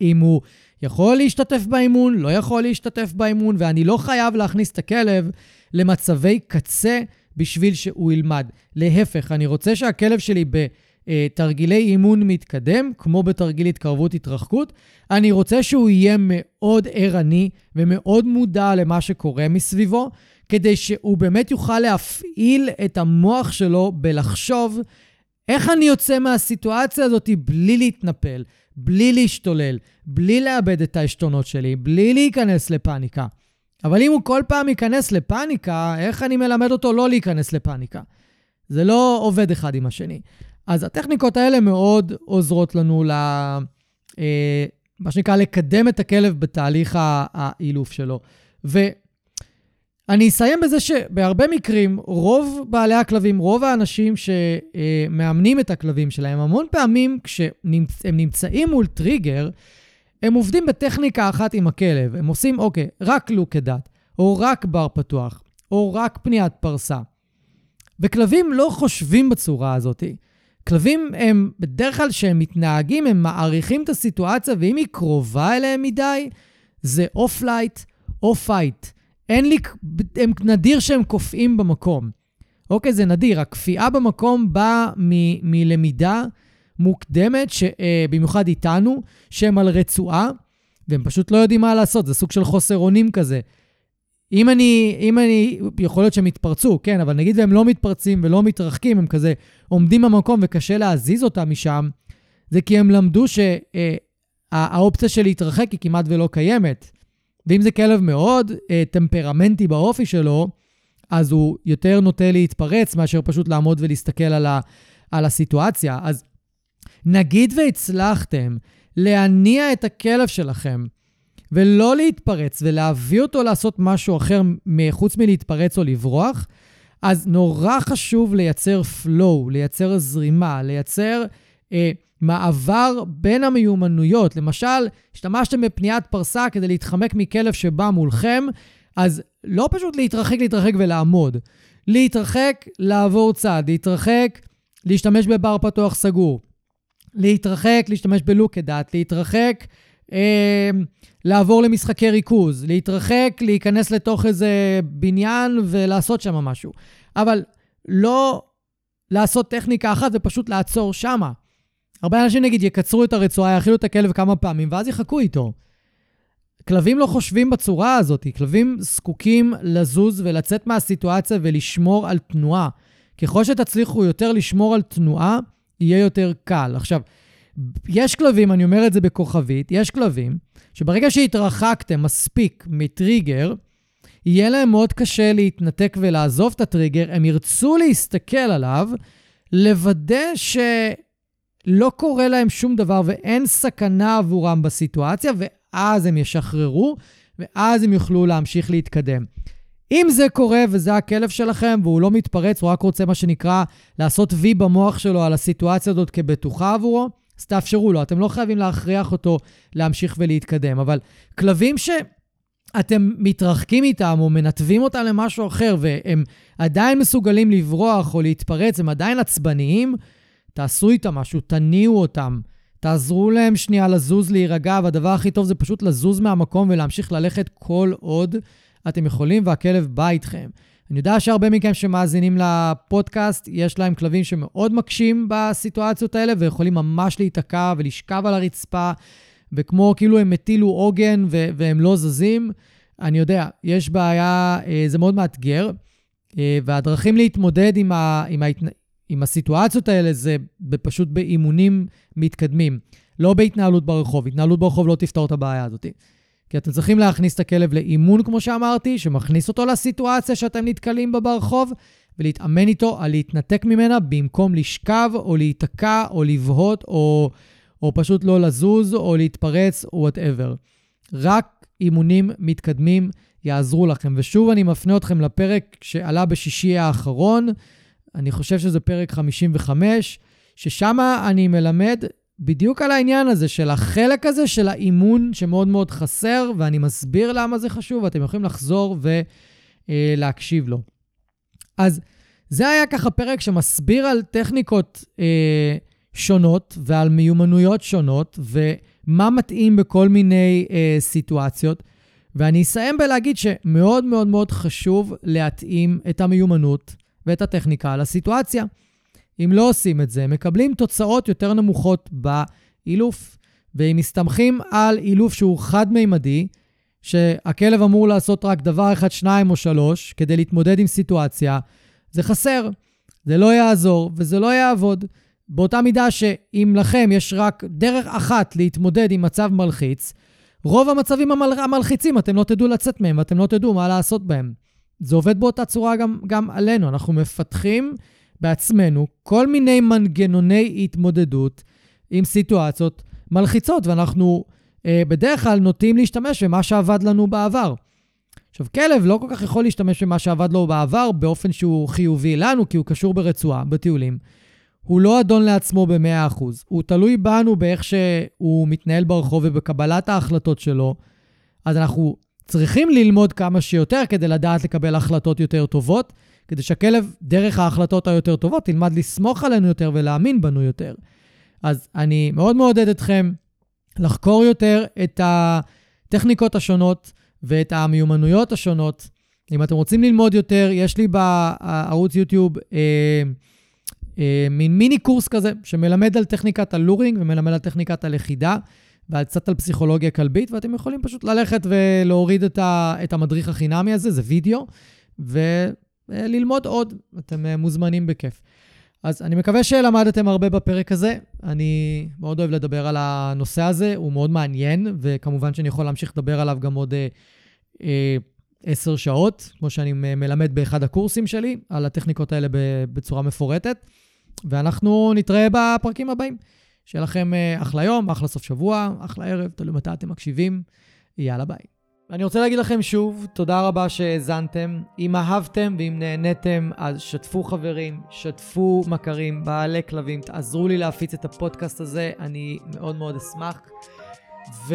אם הוא יכול להשתתף באימון, לא יכול להשתתף באימון, ואני לא חייב להכניס את הכלב למצבי קצה בשביל שהוא ילמד. להפך, אני רוצה שהכלב שלי בתרגילי אימון מתקדם, כמו בתרגיל התקרבות התרחקות, אני רוצה שהוא יהיה מאוד ערני ומאוד מודע למה שקורה מסביבו, כדי שהוא באמת יוכל להפעיל את המוח שלו בלחשוב איך אני יוצא מהסיטואציה הזאת בלי להתנפל, בלי להשתולל, בלי לאבד את העשתונות שלי, בלי להיכנס לפאניקה. אבל אם הוא כל פעם ייכנס לפאניקה, איך אני מלמד אותו לא להיכנס לפאניקה? זה לא עובד אחד עם השני. אז הטכניקות האלה מאוד עוזרות לנו ל... אה, מה שנקרא, לקדם את הכלב בתהליך האילוף שלו. ו... אני אסיים בזה שבהרבה מקרים, רוב בעלי הכלבים, רוב האנשים שמאמנים את הכלבים שלהם, המון פעמים כשהם נמצאים מול טריגר, הם עובדים בטכניקה אחת עם הכלב. הם עושים, אוקיי, רק לוק כדת, או רק בר פתוח, או רק פניית פרסה. וכלבים לא חושבים בצורה הזאת. כלבים הם, בדרך כלל כשהם מתנהגים, הם מעריכים את הסיטואציה, ואם היא קרובה אליהם מדי, זה או flight או fight. אין לי, הם נדיר שהם קופאים במקום. אוקיי, זה נדיר. הקפיאה במקום באה מ- מלמידה מוקדמת, ש, אה, במיוחד איתנו, שהם על רצועה, והם פשוט לא יודעים מה לעשות, זה סוג של חוסר אונים כזה. אם אני, אם אני, יכול להיות שהם יתפרצו, כן, אבל נגיד והם לא מתפרצים ולא מתרחקים, הם כזה עומדים במקום וקשה להזיז אותם משם, זה כי הם למדו שהאופציה של להתרחק היא כמעט ולא קיימת. ואם זה כלב מאוד אה, טמפרמנטי באופי שלו, אז הוא יותר נוטה להתפרץ מאשר פשוט לעמוד ולהסתכל על, ה, על הסיטואציה. אז נגיד והצלחתם להניע את הכלב שלכם ולא להתפרץ ולהביא אותו לעשות משהו אחר חוץ מלהתפרץ או לברוח, אז נורא חשוב לייצר flow, לייצר זרימה, לייצר אה, מעבר בין המיומנויות. למשל, השתמשתם בפניית פרסה כדי להתחמק מכלב שבא מולכם, אז לא פשוט להתרחק, להתרחק ולעמוד. להתרחק, לעבור צד, להתרחק, להשתמש בבר פתוח סגור. להתרחק, להשתמש בלוקדאט, להתרחק, אה, לעבור למשחקי ריכוז, להתרחק, להיכנס לתוך איזה בניין ולעשות שם משהו. אבל לא לעשות טכניקה אחת ופשוט לעצור שמה. הרבה אנשים נגיד יקצרו את הרצועה, יאכילו את הכלב כמה פעמים, ואז יחכו איתו. כלבים לא חושבים בצורה הזאת, כלבים זקוקים לזוז ולצאת מהסיטואציה ולשמור על תנועה. ככל שתצליחו יותר לשמור על תנועה, יהיה יותר קל. עכשיו, יש כלבים, אני אומר את זה בכוכבית, יש כלבים שברגע שהתרחקתם מספיק מטריגר, יהיה להם מאוד קשה להתנתק ולעזוב את הטריגר, הם ירצו להסתכל עליו, לוודא שלא קורה להם שום דבר ואין סכנה עבורם בסיטואציה, ואז הם ישחררו, ואז הם יוכלו להמשיך להתקדם. אם זה קורה וזה הכלב שלכם והוא לא מתפרץ, הוא רק רוצה מה שנקרא לעשות וי במוח שלו על הסיטואציה הזאת כבטוחה עבורו, אז תאפשרו לו. אתם לא חייבים להכריח אותו להמשיך ולהתקדם. אבל כלבים שאתם מתרחקים איתם או מנתבים אותם למשהו אחר והם עדיין מסוגלים לברוח או להתפרץ, הם עדיין עצבניים, תעשו איתם משהו, תניעו אותם. תעזרו להם שנייה לזוז, להירגע, והדבר הכי טוב זה פשוט לזוז מהמקום ולהמשיך ללכת כל עוד אתם יכולים והכלב בא איתכם. אני יודע שהרבה מכם שמאזינים לפודקאסט, יש להם כלבים שמאוד מקשים בסיטואציות האלה ויכולים ממש להיתקע ולשכב על הרצפה, וכמו כאילו הם הטילו עוגן ו- והם לא זזים. אני יודע, יש בעיה, אה, זה מאוד מאתגר, אה, והדרכים להתמודד עם, ה- עם, ההתנ... עם הסיטואציות האלה זה פשוט באימונים מתקדמים, לא בהתנהלות ברחוב. התנהלות ברחוב לא תפתור את הבעיה הזאת. כי אתם צריכים להכניס את הכלב לאימון, כמו שאמרתי, שמכניס אותו לסיטואציה שאתם נתקלים בה ברחוב, ולהתאמן איתו על להתנתק ממנה במקום לשכב או להיתקע או לבהות או, או פשוט לא לזוז או להתפרץ או וואטאבר. רק אימונים מתקדמים יעזרו לכם. ושוב, אני מפנה אתכם לפרק שעלה בשישי האחרון, אני חושב שזה פרק 55, ששם אני מלמד בדיוק על העניין הזה של החלק הזה של האימון שמאוד מאוד חסר, ואני מסביר למה זה חשוב, ואתם יכולים לחזור ולהקשיב לו. אז זה היה ככה פרק שמסביר על טכניקות אה, שונות ועל מיומנויות שונות, ומה מתאים בכל מיני אה, סיטואציות. ואני אסיים בלהגיד שמאוד מאוד מאוד חשוב להתאים את המיומנות ואת הטכניקה לסיטואציה. אם לא עושים את זה, מקבלים תוצאות יותר נמוכות באילוף. ואם מסתמכים על אילוף שהוא חד-מימדי, שהכלב אמור לעשות רק דבר אחד, שניים או שלוש, כדי להתמודד עם סיטואציה, זה חסר. זה לא יעזור וזה לא יעבוד. באותה מידה שאם לכם יש רק דרך אחת להתמודד עם מצב מלחיץ, רוב המצבים המל... המלחיצים, אתם לא תדעו לצאת מהם ואתם לא תדעו מה לעשות בהם. זה עובד באותה צורה גם, גם עלינו. אנחנו מפתחים בעצמנו כל מיני מנגנוני התמודדות עם סיטואציות מלחיצות, ואנחנו אה, בדרך כלל נוטים להשתמש במה שעבד לנו בעבר. עכשיו, כלב לא כל כך יכול להשתמש במה שעבד לו בעבר באופן שהוא חיובי לנו, כי הוא קשור ברצועה, בטיולים. הוא לא אדון לעצמו ב-100%. הוא תלוי בנו באיך שהוא מתנהל ברחוב ובקבלת ההחלטות שלו. אז אנחנו צריכים ללמוד כמה שיותר כדי לדעת לקבל החלטות יותר טובות, כדי שהכלב, דרך ההחלטות היותר טובות, ילמד לסמוך עלינו יותר ולהאמין בנו יותר. אז אני מאוד מעודד אתכם לחקור יותר את הטכניקות השונות ואת המיומנויות השונות. אם אתם רוצים ללמוד יותר, יש לי בערוץ יוטיוב אה, אה, מין מיני קורס כזה, שמלמד על טכניקת הלורינג ומלמד על טכניקת הלכידה. וקצת על פסיכולוגיה כלבית, ואתם יכולים פשוט ללכת ולהוריד את, ה, את המדריך החינמי הזה, זה וידאו, וללמוד עוד. אתם אה, מוזמנים בכיף. אז אני מקווה שלמדתם הרבה בפרק הזה. אני מאוד אוהב לדבר על הנושא הזה, הוא מאוד מעניין, וכמובן שאני יכול להמשיך לדבר עליו גם עוד אה, אה, עשר שעות, כמו שאני מלמד באחד הקורסים שלי, על הטכניקות האלה בצורה מפורטת. ואנחנו נתראה בפרקים הבאים. שיהיה לכם אה, אחלה יום, אחלה סוף שבוע, אחלה ערב, תלוי מתי אתם מקשיבים. יאללה ביי. אני רוצה להגיד לכם שוב, תודה רבה שהאזנתם. אם אהבתם ואם נהניתם, אז שתפו חברים, שתפו מכרים, בעלי כלבים, תעזרו לי להפיץ את הפודקאסט הזה, אני מאוד מאוד אשמח. ו...